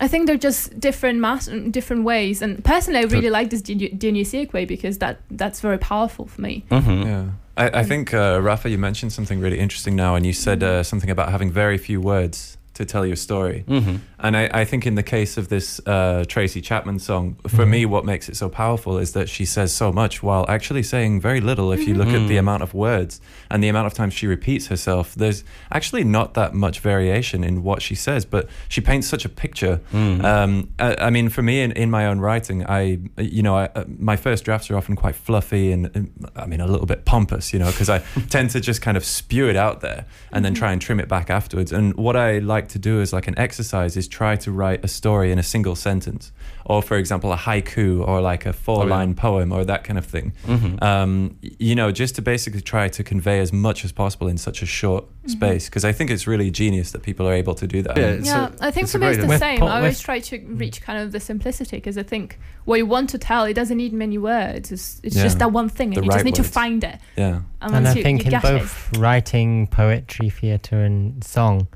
[SPEAKER 3] I think they're just different mass, different ways. And personally, I really like this Diony- Dionysiac way because that that's very powerful for me.
[SPEAKER 4] Mm-hmm.
[SPEAKER 5] Yeah. I, I think, uh, Rafa, you mentioned something really interesting now, and you said uh, something about having very few words to tell your story.
[SPEAKER 4] Mm-hmm.
[SPEAKER 5] And I, I think in the case of this uh, Tracy Chapman song, for
[SPEAKER 6] Mhm.
[SPEAKER 5] me, what makes it so powerful is that she says so much while actually saying very little. If you look at the
[SPEAKER 4] Mhm.
[SPEAKER 5] amount of words and the amount of times she repeats herself, there's actually not that much variation in what she says, but she paints such a picture.
[SPEAKER 4] Mm.
[SPEAKER 5] Um, I, I mean, for me, in, in my own writing, I, you know, I, uh, my first drafts are often quite fluffy and, and I mean, a little bit pompous, you know, because I tend to just kind of spew it out there and then try and trim it back afterwards. And what I like to do as like an exercise is try to write a story in a single sentence, or for example, a haiku or like a four-line poem or that kind of thing.
[SPEAKER 4] Mhm.
[SPEAKER 5] Um, you know, just to basically try to convey as much as possible in such a short space, because I think it's really genius that people are able to do that.
[SPEAKER 4] Yeah, It's
[SPEAKER 3] yeah,
[SPEAKER 4] a-
[SPEAKER 3] I think
[SPEAKER 4] it's
[SPEAKER 3] for me it's the
[SPEAKER 6] With
[SPEAKER 3] same.
[SPEAKER 6] Paul-
[SPEAKER 3] I always try to reach kind of the simplicity because I think what you want to tell, it doesn't need many words. It's, it's
[SPEAKER 5] Yeah.
[SPEAKER 3] just that one thing,
[SPEAKER 5] The
[SPEAKER 3] and you just need
[SPEAKER 5] words.
[SPEAKER 3] to find it.
[SPEAKER 5] yeah.
[SPEAKER 3] And,
[SPEAKER 6] and
[SPEAKER 3] once
[SPEAKER 6] I
[SPEAKER 3] you,
[SPEAKER 6] think
[SPEAKER 3] you
[SPEAKER 6] in
[SPEAKER 3] get
[SPEAKER 6] both writing, poetry, theatre, and song,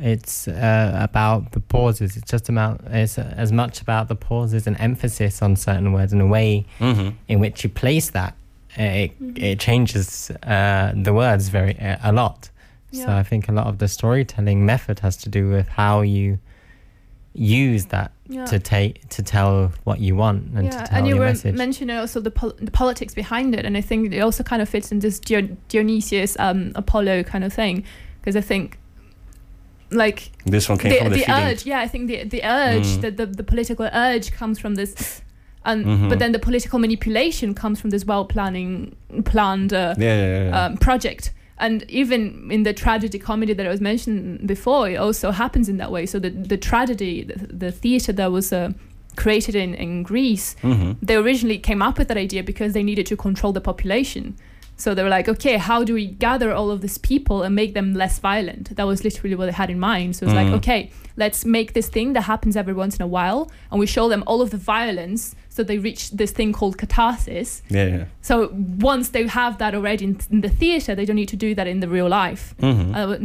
[SPEAKER 6] it's uh, about the pauses. It's just about it's as much about the pauses and emphasis on certain words and the way
[SPEAKER 4] hmm
[SPEAKER 6] in which you place that. uh, It it changes uh, the words very uh, a lot. So I think a lot of the storytelling method has to do with how you use that
[SPEAKER 3] Yeah.
[SPEAKER 6] to take to tell what you want and to
[SPEAKER 3] yeah,
[SPEAKER 6] tell
[SPEAKER 3] and you
[SPEAKER 6] your
[SPEAKER 3] were
[SPEAKER 6] message.
[SPEAKER 3] mentioning also the, pol- the politics behind it, and I think it also kind of fits in this Dion- Dionysius um, Apollo kind of thing, because I think like
[SPEAKER 4] This one came
[SPEAKER 3] the,
[SPEAKER 4] from the,
[SPEAKER 3] the urge, yeah, I think the the urge,
[SPEAKER 4] Mm.
[SPEAKER 3] the, the the political urge comes from this, and
[SPEAKER 4] Mhm.
[SPEAKER 3] but then the political manipulation comes from this well planning planned uh,
[SPEAKER 4] Yeah, yeah, yeah.
[SPEAKER 3] um, project. And even in the tragedy comedy that I was mentioned before, it also happens in that way. So the the tragedy, the, the theater that was uh, created in in Greece,
[SPEAKER 4] hmm
[SPEAKER 3] they originally came up with that idea because they needed to control the population. So they were like, okay, how do we gather all of these people and make them less violent? That was literally what they had in mind. So it's
[SPEAKER 4] Mhm.
[SPEAKER 3] like, okay, let's make this thing that happens every once in a while, and we show them all of the violence, so they reach this thing called catharsis.
[SPEAKER 4] Yeah, yeah.
[SPEAKER 3] So once they have that already in, in the theater, they don't need to do that in the real life.
[SPEAKER 4] hmm
[SPEAKER 3] Uh,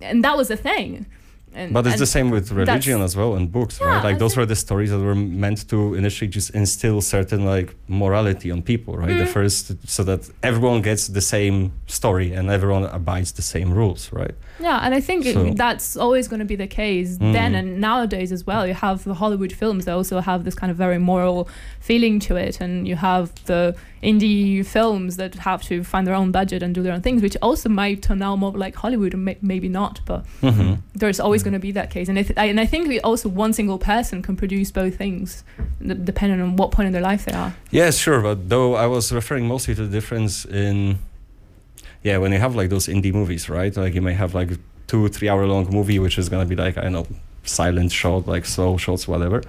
[SPEAKER 3] and that was the thing. And,
[SPEAKER 4] But it's the same with religion as well and books,
[SPEAKER 3] Yeah,
[SPEAKER 4] right? Like those were the stories that were meant to initially just instill certain like morality on people, right? The
[SPEAKER 3] Mhm.
[SPEAKER 4] first, so that everyone gets the same story and everyone abides the same rules, right?
[SPEAKER 3] Yeah, and I think it- that's always going to be the case
[SPEAKER 4] Mm.
[SPEAKER 3] then and nowadays as well. You have the Hollywood films that also have this kind of very moral feeling to it, and you have the indie films that have to find their own budget and do their own things, which also might turn out more like Hollywood, may- maybe not, but
[SPEAKER 4] Mm-hmm.
[SPEAKER 3] there's always going to be that case. And I, th- I and I think we also one single person can produce both things, depending on what point in their life they are.
[SPEAKER 4] Yes, sure, but though I was referring mostly to the difference in, yeah, when you have like those indie movies, right? Like you may have like two, three hour long movie, which is gonna be like I don't know, silent shot, like slow shots, whatever,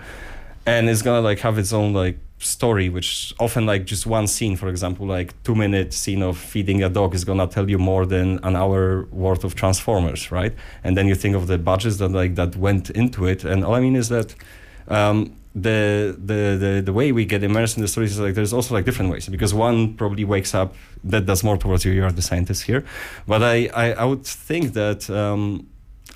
[SPEAKER 4] and it's gonna like have its own like story, which often like just one scene, for example, like two minute scene of feeding a dog is gonna tell you more than an hour worth of Transformers, right? And then you think of the budgets that like that went into it, and all I mean is that. Um, the, the the the way we get immersed in the stories is like there's also like different ways because one probably wakes up that does more towards you you are the scientist here but i i, I would think that um,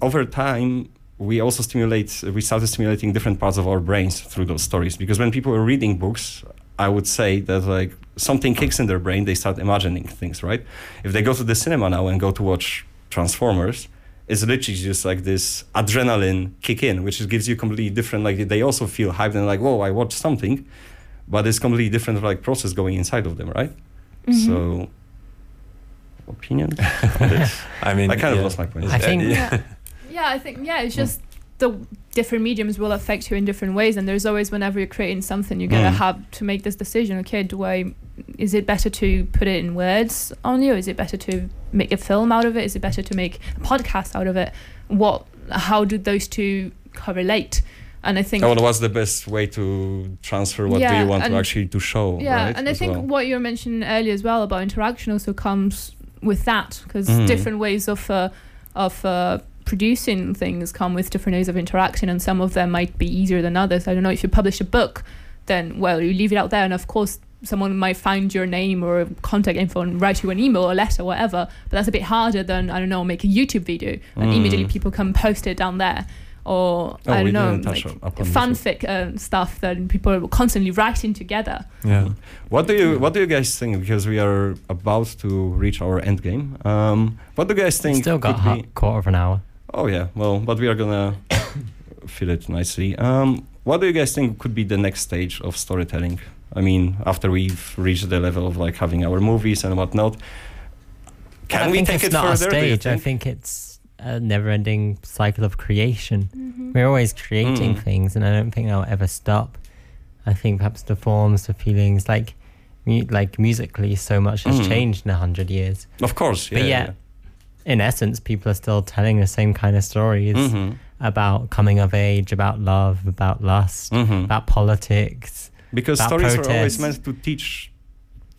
[SPEAKER 4] over time we also stimulate we started stimulating different parts of our brains through those stories because when people are reading books i would say that like something kicks in their brain they start imagining things right if they go to the cinema now and go to watch transformers it's literally just like this adrenaline kick in, which gives you completely different. Like they also feel hyped and like, whoa, I watched something, but it's completely different like process going inside of them, right?
[SPEAKER 3] Mhm.
[SPEAKER 4] So, opinion. on this?
[SPEAKER 5] I mean,
[SPEAKER 4] I kind of lost my point.
[SPEAKER 6] I think-
[SPEAKER 3] Yeah. Yeah, I think yeah, it's just the different mediums will affect you in different ways, and there's always whenever you're creating something, you're gonna
[SPEAKER 4] Mm.
[SPEAKER 3] have to make this decision. Okay, do I? Is it better to put it in words only, or is it better to make a film out of it? Is it better to make a podcast out of it? What? How do those two correlate? And I think
[SPEAKER 4] Oh, what's the best way to transfer what do you want to actually to show?
[SPEAKER 3] yeah,
[SPEAKER 4] right,
[SPEAKER 3] and I think
[SPEAKER 4] well.
[SPEAKER 3] what you were mentioning earlier as well about interaction also comes with that because
[SPEAKER 4] Mhm.
[SPEAKER 3] different ways of uh, of uh, producing things come with different ways of interaction, and some of them might be easier than others. I don't know if you publish a book, then well, you leave it out there, and of course. Someone might find your name or contact info and write you an email or letter, whatever. But that's a bit harder than I don't know, make a YouTube video and
[SPEAKER 4] Mm.
[SPEAKER 3] immediately people can post it down there, or
[SPEAKER 4] Oh,
[SPEAKER 3] I don't know,
[SPEAKER 4] didn't
[SPEAKER 3] like fanfic uh, stuff that people are constantly writing together.
[SPEAKER 5] Yeah.
[SPEAKER 4] What do you What do you guys think? Because we are about to reach our end game. Um, what do you guys think?
[SPEAKER 6] Still got
[SPEAKER 4] could
[SPEAKER 6] a
[SPEAKER 4] be-
[SPEAKER 6] quarter of an hour.
[SPEAKER 4] Oh yeah, well, but we are gonna fill it nicely. Um, what do you guys think could be the next stage of storytelling? I mean, after we've reached the level of like having our movies and whatnot, can
[SPEAKER 6] I
[SPEAKER 4] we
[SPEAKER 6] think
[SPEAKER 4] take
[SPEAKER 6] it's
[SPEAKER 4] it
[SPEAKER 6] not
[SPEAKER 4] further?
[SPEAKER 6] a
[SPEAKER 4] do you
[SPEAKER 6] stage. I
[SPEAKER 4] think?
[SPEAKER 6] think it's a never-ending cycle of creation. We're always creating
[SPEAKER 4] Mm.
[SPEAKER 6] things, and I don't think that'll ever stop. I think perhaps the forms, the feelings, like, mu- like musically, so much has
[SPEAKER 4] Mm.
[SPEAKER 6] changed in a hundred years.
[SPEAKER 4] Of course, yeah.
[SPEAKER 6] But yet, in essence, people are still telling the same kind of stories
[SPEAKER 4] hmm
[SPEAKER 6] about coming of age, about love, about lust,
[SPEAKER 4] hmm
[SPEAKER 6] about politics.
[SPEAKER 4] Because
[SPEAKER 6] about
[SPEAKER 4] stories are always meant to teach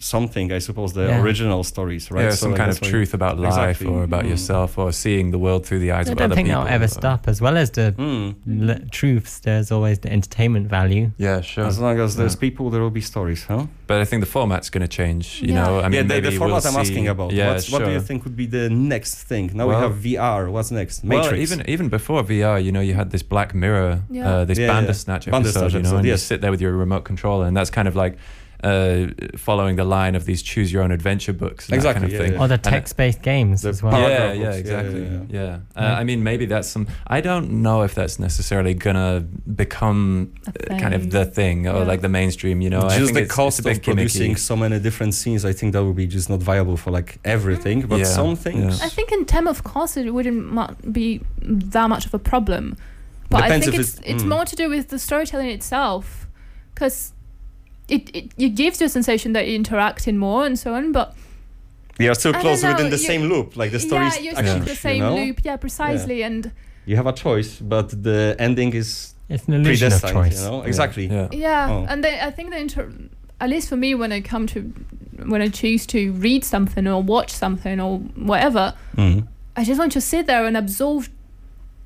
[SPEAKER 4] something, I suppose, the
[SPEAKER 6] Yeah.
[SPEAKER 4] original stories, right?
[SPEAKER 5] Yeah,
[SPEAKER 4] So,
[SPEAKER 5] some
[SPEAKER 4] like,
[SPEAKER 5] kind of
[SPEAKER 4] that's why-
[SPEAKER 5] truth about life
[SPEAKER 4] Exactly.
[SPEAKER 5] or about
[SPEAKER 4] Mm.
[SPEAKER 5] yourself or seeing the world through the eyes
[SPEAKER 6] I
[SPEAKER 5] of
[SPEAKER 6] don't
[SPEAKER 5] other
[SPEAKER 6] think
[SPEAKER 5] people.
[SPEAKER 6] that'll ever
[SPEAKER 5] or-
[SPEAKER 6] stop. As well as the
[SPEAKER 4] Mm.
[SPEAKER 6] l- truths, there's always the entertainment value.
[SPEAKER 5] Yeah, sure.
[SPEAKER 4] As long as there's
[SPEAKER 5] Yeah.
[SPEAKER 4] people, there will be stories, huh?
[SPEAKER 5] But I think the format's going to change. You
[SPEAKER 3] Yeah.
[SPEAKER 5] know, I mean,
[SPEAKER 4] yeah, the,
[SPEAKER 5] maybe
[SPEAKER 4] the format
[SPEAKER 5] we'll
[SPEAKER 4] I'm
[SPEAKER 5] see-
[SPEAKER 4] asking about.
[SPEAKER 5] Yeah,
[SPEAKER 4] What's,
[SPEAKER 5] sure.
[SPEAKER 4] What do you think would be the next thing? Now
[SPEAKER 5] Well-
[SPEAKER 4] we have VR. What's next? Matrix.
[SPEAKER 5] Well, even even before VR, you know, you had this Black Mirror,
[SPEAKER 3] Yeah.
[SPEAKER 5] uh, this
[SPEAKER 4] Yeah, yeah.
[SPEAKER 5] Bandersnatch episode,
[SPEAKER 4] Bandersnatch
[SPEAKER 5] you know,
[SPEAKER 4] episode,
[SPEAKER 5] and
[SPEAKER 4] yes.
[SPEAKER 5] you sit there with your remote controller, and that's kind of like uh, following the line of these choose your own adventure books, and
[SPEAKER 4] Exactly,
[SPEAKER 5] that kind
[SPEAKER 4] yeah,
[SPEAKER 5] thing.
[SPEAKER 4] yeah.
[SPEAKER 6] Or the text-based games
[SPEAKER 4] The
[SPEAKER 6] as well.
[SPEAKER 5] yeah, yeah,
[SPEAKER 4] yeah,
[SPEAKER 5] exactly.
[SPEAKER 4] yeah,
[SPEAKER 5] Yeah,
[SPEAKER 4] yeah.
[SPEAKER 5] Uh,
[SPEAKER 6] Yeah.
[SPEAKER 5] I mean, maybe that's some. I don't know if that's necessarily gonna become uh, kind of the thing or
[SPEAKER 3] Yeah.
[SPEAKER 5] like the mainstream. You know, I
[SPEAKER 4] just
[SPEAKER 5] think
[SPEAKER 4] the
[SPEAKER 5] it's,
[SPEAKER 4] cost
[SPEAKER 5] it's
[SPEAKER 4] of
[SPEAKER 5] bit
[SPEAKER 4] producing
[SPEAKER 5] gimmicky.
[SPEAKER 4] so many different scenes, I think that would be just not viable for like everything. But
[SPEAKER 5] Yeah,
[SPEAKER 4] some things,
[SPEAKER 5] yeah.
[SPEAKER 3] I think in terms of cost, it wouldn't mu- be that much of a problem. But
[SPEAKER 4] Depends
[SPEAKER 3] I think
[SPEAKER 4] if
[SPEAKER 3] it's
[SPEAKER 4] it's-
[SPEAKER 3] it's
[SPEAKER 4] mm.
[SPEAKER 3] more to do with the storytelling itself, because it, it it gives you a sensation that you're interacting more and so on. But
[SPEAKER 4] you are still
[SPEAKER 3] I don't
[SPEAKER 4] close within the
[SPEAKER 3] you-
[SPEAKER 4] same loop. Like the story
[SPEAKER 3] yeah,
[SPEAKER 4] is
[SPEAKER 3] you're
[SPEAKER 4] actually,
[SPEAKER 3] stuck in the
[SPEAKER 4] you
[SPEAKER 3] same
[SPEAKER 4] know?
[SPEAKER 3] loop. Yeah, precisely. And
[SPEAKER 4] You have a choice, but the ending is
[SPEAKER 6] It's an illusion of choice.
[SPEAKER 4] You know,
[SPEAKER 5] Yeah,
[SPEAKER 4] exactly.
[SPEAKER 5] Yeah.
[SPEAKER 3] yeah,
[SPEAKER 4] Oh.
[SPEAKER 3] and they, I think the inter- at least for me, when I come to when I choose to read something or watch something or whatever,
[SPEAKER 4] Mhm.
[SPEAKER 3] I just want to sit there and absorb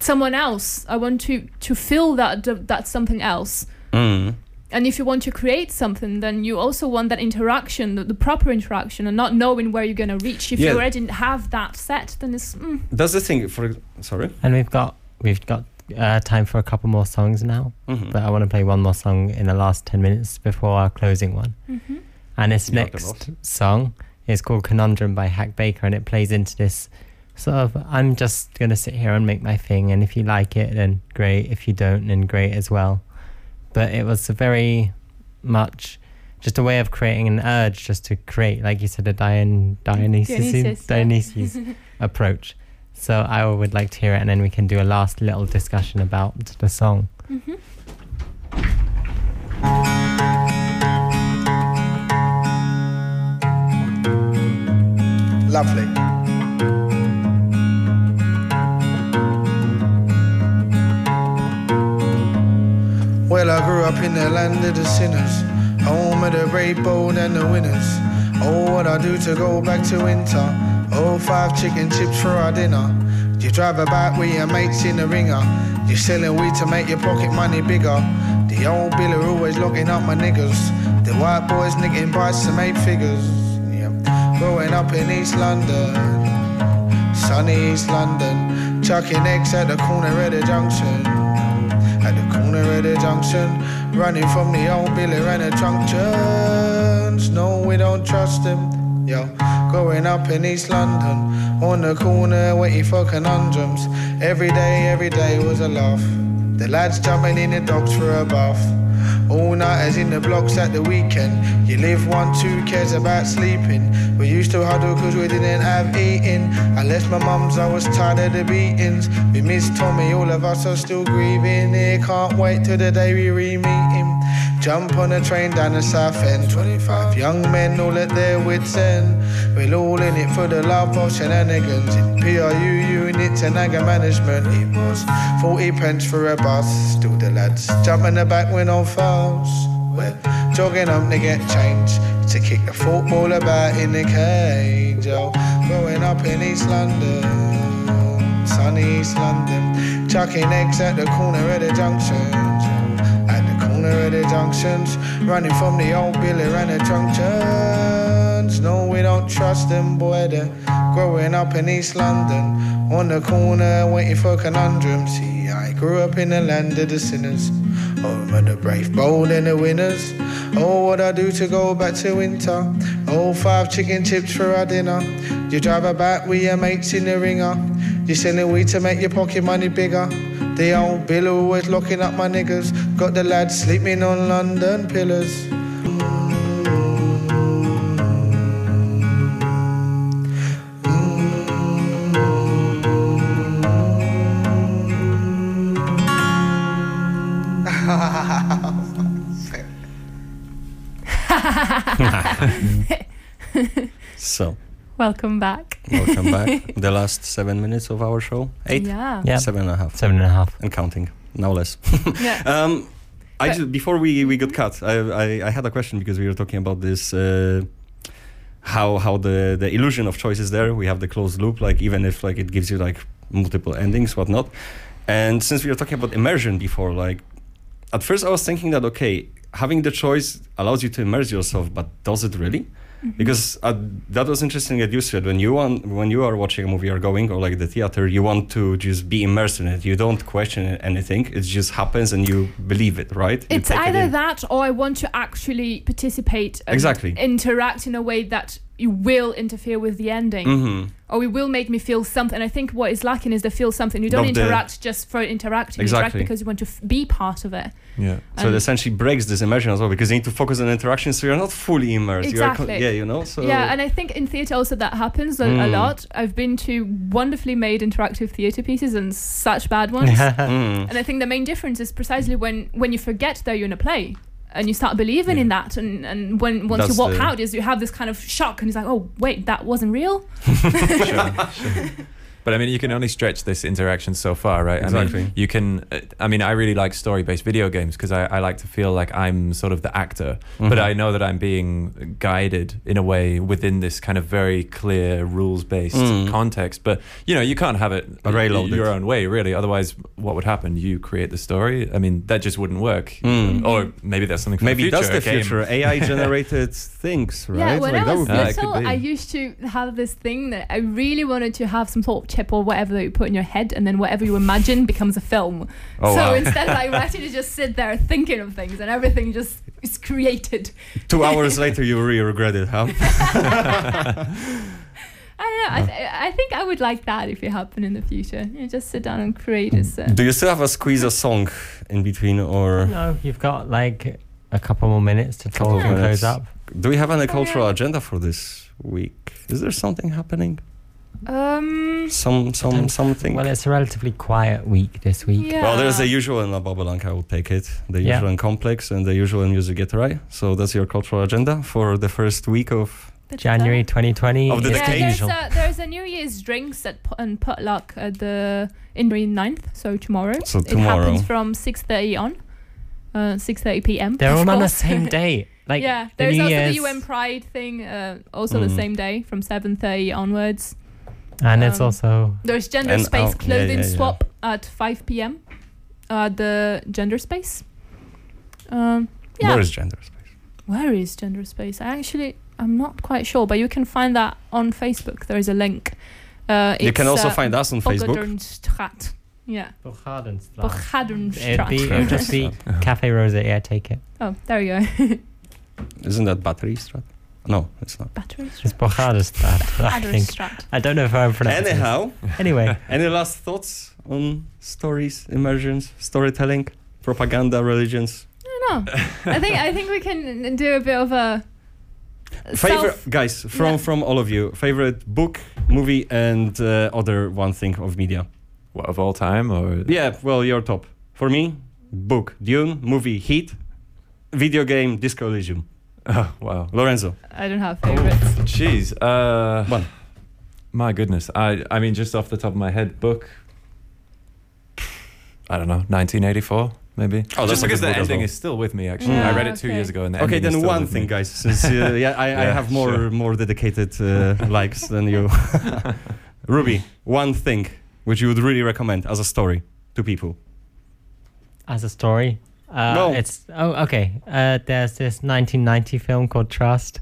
[SPEAKER 3] someone else. I want to to feel that th- that's something else.
[SPEAKER 4] Mm.
[SPEAKER 3] And if you want to create something, then you also want that interaction, the, the proper interaction, and not knowing where you're going to reach. If
[SPEAKER 4] Yeah.
[SPEAKER 3] you already have that set, then it's mm,
[SPEAKER 4] That's the thing. For sorry.
[SPEAKER 6] And we've got we've got uh, time for a couple more songs now,
[SPEAKER 4] Mhm.
[SPEAKER 6] but I want to play one more song in the last ten minutes before our closing one. And this
[SPEAKER 4] You
[SPEAKER 6] next song is called Conundrum by Hak Baker, and it plays into this sort of I'm just gonna sit here and make my thing, and if you like it, then great. If you don't, then great as well. But it was a very much just a way of creating an urge just to create, like you said, a Dion Dionysus
[SPEAKER 3] Dionysus, yeah.
[SPEAKER 6] Approach. So I would like to hear it, and then we can do a last little discussion about the song.
[SPEAKER 10] Mm-hmm. Lovely. Up in the land of the sinners, home of the brave, bold, and the winners. Oh, what I do to go back to winter. Oh, five chicken chips for our dinner. You drive about with your mates in the ringer. You're selling weed to make your pocket money bigger. The old biller always locking up my niggas. The white boys nicking bites to make figures. Yeah. Growing up in East London, sunny East London, chucking eggs at the corner of the junction. Junction, running from the old Billy the junctions. No, we don't trust him. Yo, growing up in East London, on the corner waiting for conundrums. Every day, every day was a laugh. The lads jumping in the docks for a bath. All nighters in the blocks at the weekend. You live one, two cares about sleeping. We used to huddle cause we didn't have eating. I left my mum's, I was tired of the beatings. We miss Tommy, all of us are still grieving. Here, can't wait till the day we re-meet him. Jump on a train down the south end. 25 young men all at their wits' end. We're all in it for the love of shenanigans. In PRU units and anger management, it was 40 pence for a bus. Still the lads jump jumping the back when on fouls. We're jogging up to get change to kick the football about in the cage. Oh, growing up in East London, sunny East London, chucking eggs at the corner of the junctions. Corner junctions, running from the old Billy and the junctions. No, we don't trust them, boy. They're growing up in East London, on the corner waiting for conundrums. See, I grew up in the land of the sinners, home of the brave, bold, and the winners. Oh, what I do to go back to winter. Oh, five chicken chips for our dinner. You drive about with your mates in the ringer. You selling weed to make your pocket money bigger. The old bill always locking up my niggas. Got the lads sleeping on London pillars.
[SPEAKER 4] So,
[SPEAKER 3] welcome back.
[SPEAKER 4] welcome back. the last seven minutes of our show. Eight?
[SPEAKER 3] Yeah.
[SPEAKER 6] Yeah,
[SPEAKER 4] Seven and a half.
[SPEAKER 6] seven and a half.
[SPEAKER 4] And counting. No less.
[SPEAKER 3] Yeah.
[SPEAKER 4] Um, I
[SPEAKER 3] But-
[SPEAKER 4] ju- before we, we got cut, I, I, I had a question because we were talking about this uh, how how the the illusion of choice is there. We have the closed loop, like even if like it gives you like multiple endings, whatnot. And since we were talking about immersion before, like at first I was thinking that okay, having the choice allows you to immerse yourself, but does it really? Because uh, that was interesting that you said when you want when you are watching a movie or going or like the theater, you want to just be immersed in it. You don't question anything; it just happens and you believe it, right?
[SPEAKER 3] It's
[SPEAKER 4] take it
[SPEAKER 3] either that or I want to actually participate
[SPEAKER 4] Exactly.
[SPEAKER 3] interact in a way that you will interfere with the ending.
[SPEAKER 4] Mhm.
[SPEAKER 3] Or it will make me feel something. I think what is lacking is the feel something. You don't
[SPEAKER 4] Of the-
[SPEAKER 3] interact just for interacting. You interact
[SPEAKER 4] Exactly.
[SPEAKER 3] because you want to f- be part of it.
[SPEAKER 5] Yeah.
[SPEAKER 4] So it essentially breaks this immersion as well because you need to focus on interaction, so you're not fully immersed. You are co-
[SPEAKER 3] Exactly.
[SPEAKER 4] yeah, you know. So
[SPEAKER 3] yeah, and I think in theatre also that happens a, a
[SPEAKER 4] Mm.
[SPEAKER 3] lot. I've been to wonderfully made interactive theatre pieces and such bad ones.
[SPEAKER 4] Mm.
[SPEAKER 3] And I think the main difference is precisely when when you forget that you're in a play and you start believing in that and, and when once
[SPEAKER 4] That's
[SPEAKER 3] you walk
[SPEAKER 4] the-
[SPEAKER 3] out is you have this kind of shock and it's like oh wait that wasn't real
[SPEAKER 5] But I mean, you can only stretch this interaction so far, right? I
[SPEAKER 4] Exactly.
[SPEAKER 5] mean, you can. uh, I mean, I really like story-based video games because I, I like to feel like I'm sort of the actor, but
[SPEAKER 4] Mhm.
[SPEAKER 5] I know that I'm being guided in a way within this kind of very clear rules-based
[SPEAKER 4] Mm.
[SPEAKER 5] context. But you know, you can't have it
[SPEAKER 4] Railroaded.
[SPEAKER 5] your own way, really. Otherwise, what would happen? You create the story. I mean, that just wouldn't work.
[SPEAKER 4] Mm.
[SPEAKER 5] Or maybe that's something. For
[SPEAKER 4] maybe
[SPEAKER 5] the future,
[SPEAKER 4] that's the
[SPEAKER 5] a game.
[SPEAKER 4] future AI generated things, right?
[SPEAKER 3] yeah when
[SPEAKER 4] Like,
[SPEAKER 3] I was
[SPEAKER 4] would be-
[SPEAKER 5] Yeah, it could
[SPEAKER 3] little. I used to have this thing that I really wanted to have some sort of chip or whatever that you put in your head and then whatever you imagine becomes a film
[SPEAKER 5] Oh,
[SPEAKER 3] so
[SPEAKER 5] wow.
[SPEAKER 3] instead I actually to just sit there thinking of things and everything just is created
[SPEAKER 4] Two hours later, you really regret it, huh?
[SPEAKER 3] I don't know I, th- I think I would like that if it happened in the future you just sit down and create this uh,
[SPEAKER 4] Do you still have a squeeze a song in between, or
[SPEAKER 6] No, you've got like a couple more minutes to talk and close up.
[SPEAKER 4] do we have any cultural
[SPEAKER 3] yeah.
[SPEAKER 4] agenda for this week? Is there something happening?
[SPEAKER 3] Um
[SPEAKER 4] Some, some, something.
[SPEAKER 6] Well, it's a relatively quiet week this week.
[SPEAKER 3] yeah
[SPEAKER 4] Well, there's the usual in La Bobolanka, I would take it. The
[SPEAKER 6] Yeah.
[SPEAKER 4] usual in Complex and the usual in Music Get So that's your cultural agenda for the first week of.
[SPEAKER 3] But,
[SPEAKER 6] January 2020
[SPEAKER 4] Of the
[SPEAKER 6] is
[SPEAKER 3] yeah,
[SPEAKER 4] decade.
[SPEAKER 3] there's a, there's a New Year's drinks at Pu- and Potluck at the in the 9th, so tomorrow.
[SPEAKER 4] So tomorrow.
[SPEAKER 3] It happens from 6:30 on, uh, 6:30 p.m.
[SPEAKER 6] They're
[SPEAKER 3] of
[SPEAKER 6] all on the same day. Like
[SPEAKER 3] yeah, there's
[SPEAKER 6] New
[SPEAKER 3] also
[SPEAKER 6] Year's,
[SPEAKER 3] the UN Pride thing, uh, also the
[SPEAKER 4] Mm.
[SPEAKER 3] same day from 7:30 onwards.
[SPEAKER 6] And it's
[SPEAKER 3] um,
[SPEAKER 6] also
[SPEAKER 3] There's gender
[SPEAKER 4] And-
[SPEAKER 3] space
[SPEAKER 4] oh,
[SPEAKER 3] clothing
[SPEAKER 4] yeah, yeah.
[SPEAKER 3] swap at 5 p.m. Uh, the gender space. Um, yeah.
[SPEAKER 4] Where is gender space?
[SPEAKER 3] Where is gender space? I actually I'm not quite sure, but you can find that on Facebook. There is a link. Uh,
[SPEAKER 4] You can also
[SPEAKER 3] uh,
[SPEAKER 4] find us on Facebook.
[SPEAKER 3] Yeah,
[SPEAKER 6] It'd be,
[SPEAKER 3] Bogaderstraat.
[SPEAKER 6] it'd be Cafe Rosa. Yeah, take it.
[SPEAKER 3] Oh, there we go.
[SPEAKER 4] Isn't that Battery Strat? No, it's not.
[SPEAKER 3] Battery.
[SPEAKER 6] It's Bogaderstraat, I think. I don't know if I'm pronouncing it.
[SPEAKER 4] Anyhow,
[SPEAKER 6] Anyway,
[SPEAKER 4] any last thoughts on stories, immersions, storytelling, propaganda, religions?
[SPEAKER 3] I don't know. I think I think we can do a bit of a
[SPEAKER 4] Favorite
[SPEAKER 3] self-
[SPEAKER 4] guys from
[SPEAKER 3] Yeah.
[SPEAKER 4] from all of you. Favorite book, movie, and uh, other one thing of media.
[SPEAKER 5] What of all time, or
[SPEAKER 4] Yeah, well, your top. For me, book, Dune, movie, Heat, video game, Disco Elysium.
[SPEAKER 5] Oh wow.
[SPEAKER 4] Lorenzo.
[SPEAKER 3] I don't have favorites.
[SPEAKER 5] Jeez. Uh,
[SPEAKER 4] One.
[SPEAKER 5] My goodness. I I mean, just off the top of my head, book. I don't know, 1984 maybe.
[SPEAKER 4] Oh,
[SPEAKER 5] just because the
[SPEAKER 4] book
[SPEAKER 5] ending
[SPEAKER 4] well.
[SPEAKER 5] is still with me. Actually,
[SPEAKER 3] Yeah,
[SPEAKER 5] I read it two
[SPEAKER 3] okay.
[SPEAKER 5] years ago, and the
[SPEAKER 4] Okay,
[SPEAKER 5] ending is
[SPEAKER 4] then
[SPEAKER 5] still
[SPEAKER 4] one
[SPEAKER 5] with
[SPEAKER 4] thing,
[SPEAKER 5] me.
[SPEAKER 4] guys. Since uh, yeah, I, I have more
[SPEAKER 5] sure.
[SPEAKER 4] more dedicated uh, likes than you. Ruby, one thing which you would really recommend as a story to people.
[SPEAKER 6] as a story, uh,
[SPEAKER 4] No.
[SPEAKER 6] it's oh okay. Uh, there's this 1990 film called Trust.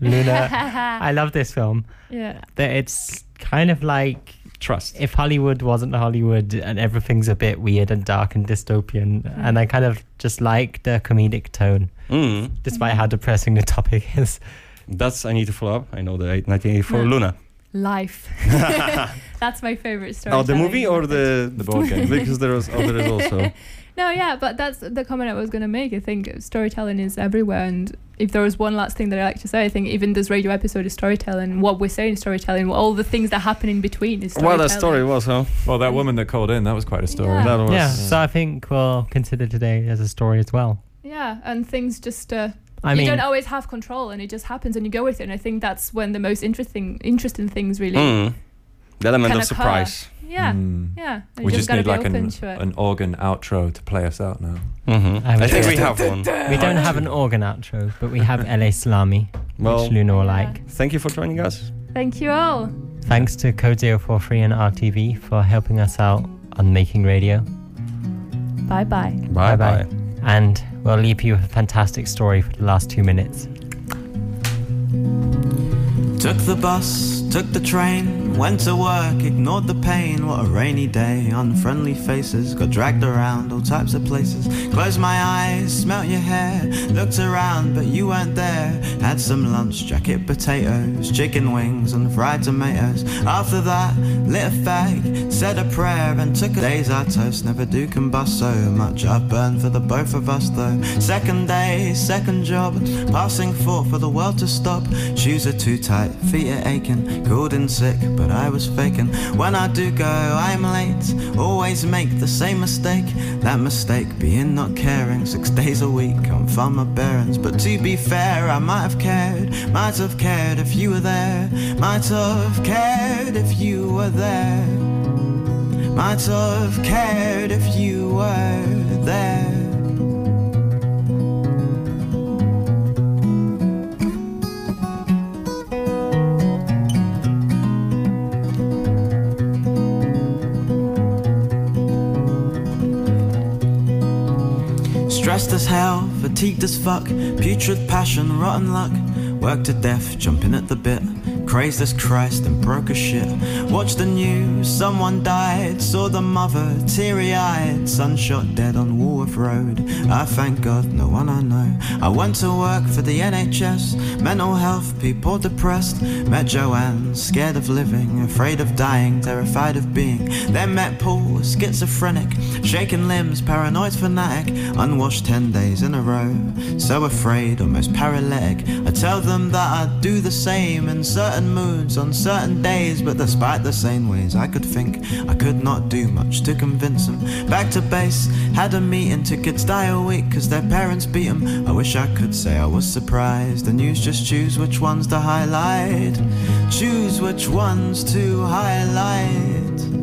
[SPEAKER 6] Luna, I love this film.
[SPEAKER 3] yeah.
[SPEAKER 6] That it's kind of like
[SPEAKER 4] Trust.
[SPEAKER 6] if Hollywood wasn't Hollywood and everything's a bit weird and dark and dystopian. And I kind of just like the comedic tone,
[SPEAKER 4] Mm,
[SPEAKER 6] despite how depressing the topic is.
[SPEAKER 4] that's I need to follow up. I know the 1984
[SPEAKER 3] Yeah.
[SPEAKER 4] Luna.
[SPEAKER 3] Life. That's my favorite story.
[SPEAKER 4] Oh, the movie or the
[SPEAKER 5] The board game.
[SPEAKER 4] because there was oh, there is also.
[SPEAKER 3] No, yeah, but that's the comment I was going to make. I think storytelling is everywhere. And if there was one last thing that I like to say, I think even this radio episode is storytelling. What we're saying is storytelling. All the things that happen in between is storytelling.
[SPEAKER 4] Well, that story was, huh?
[SPEAKER 5] Well, that woman that called in, that was quite a story.
[SPEAKER 3] Yeah.
[SPEAKER 4] That was.
[SPEAKER 6] Yeah, so I think we'll consider today as a story as well.
[SPEAKER 3] Yeah, and things just. Uh,
[SPEAKER 6] I
[SPEAKER 3] you
[SPEAKER 6] mean,
[SPEAKER 3] don't always have control, and it just happens, and you go with it. And I think that's when the most interesting, interesting things really.
[SPEAKER 4] Mm. The element
[SPEAKER 3] can
[SPEAKER 4] of
[SPEAKER 3] occur.
[SPEAKER 4] surprise.
[SPEAKER 3] Yeah,
[SPEAKER 5] Mm.
[SPEAKER 3] yeah. You
[SPEAKER 5] We
[SPEAKER 3] just,
[SPEAKER 5] just need like an,
[SPEAKER 3] to
[SPEAKER 5] an organ outro to play us out now.
[SPEAKER 4] Mm-hmm.
[SPEAKER 6] I
[SPEAKER 4] I think we have one.
[SPEAKER 6] We don't have an organ outro, but we have LA Salami,
[SPEAKER 4] Well,
[SPEAKER 6] which Luna will like.
[SPEAKER 4] thank you for joining us.
[SPEAKER 3] Thank you all.
[SPEAKER 6] Thanks to Code 043 and RTV for helping us out on Making Radio.
[SPEAKER 3] Bye bye.
[SPEAKER 4] Bye bye.
[SPEAKER 6] And we'll leave you with a fantastic story for the last two minutes.
[SPEAKER 11] Took the bus, took the train, went to work, ignored the pain. What a rainy day, unfriendly faces, got dragged around all types of places. Closed my eyes, smelt your hair, looked around, but you weren't there. Had some lunch, jacket potatoes, chicken wings, and fried tomatoes. After that, lit a fag, said a prayer, and took a days I toast. Never do combust so much. I've burned for the both of us though. Second day, second job, passing thought for the world to stop. Shoes are too tight, feet are aching, cold and sick, but I was faking. When I do go, I'm late. Always make the same mistake. That mistake being not caring. Six days a week, I'm from my bearings. But to be fair, I might have cared. Might have cared if you were there. Might have cared if you were there. Might have cared if you were there. Stressed as hell, fatigued as fuck, putrid passion, rotten luck. Worked to death, jumping at the bit. Crazed as Christ and broke a shit. Watched the news, someone died. Saw the mother, teary eyed. Son shot dead on Woolworth Road. I thank God, no one I know. I went to work for the NHS. Mental health, people depressed. Met Joanne, scared of living, afraid of dying, terrified of being. Then met Paul, schizophrenic, shaking limbs, paranoid fanatic. Unwashed 10 days in a row. So afraid, almost paralytic. I tell them that I'd do the same in certain moods on certain days, but despite the same ways, I could think I could not do much to convince them. Back to base, had a meeting, kids die a week cause their parents beat them. I wish I could say I was surprised. The news just choose which ones to highlight, choose which ones to highlight.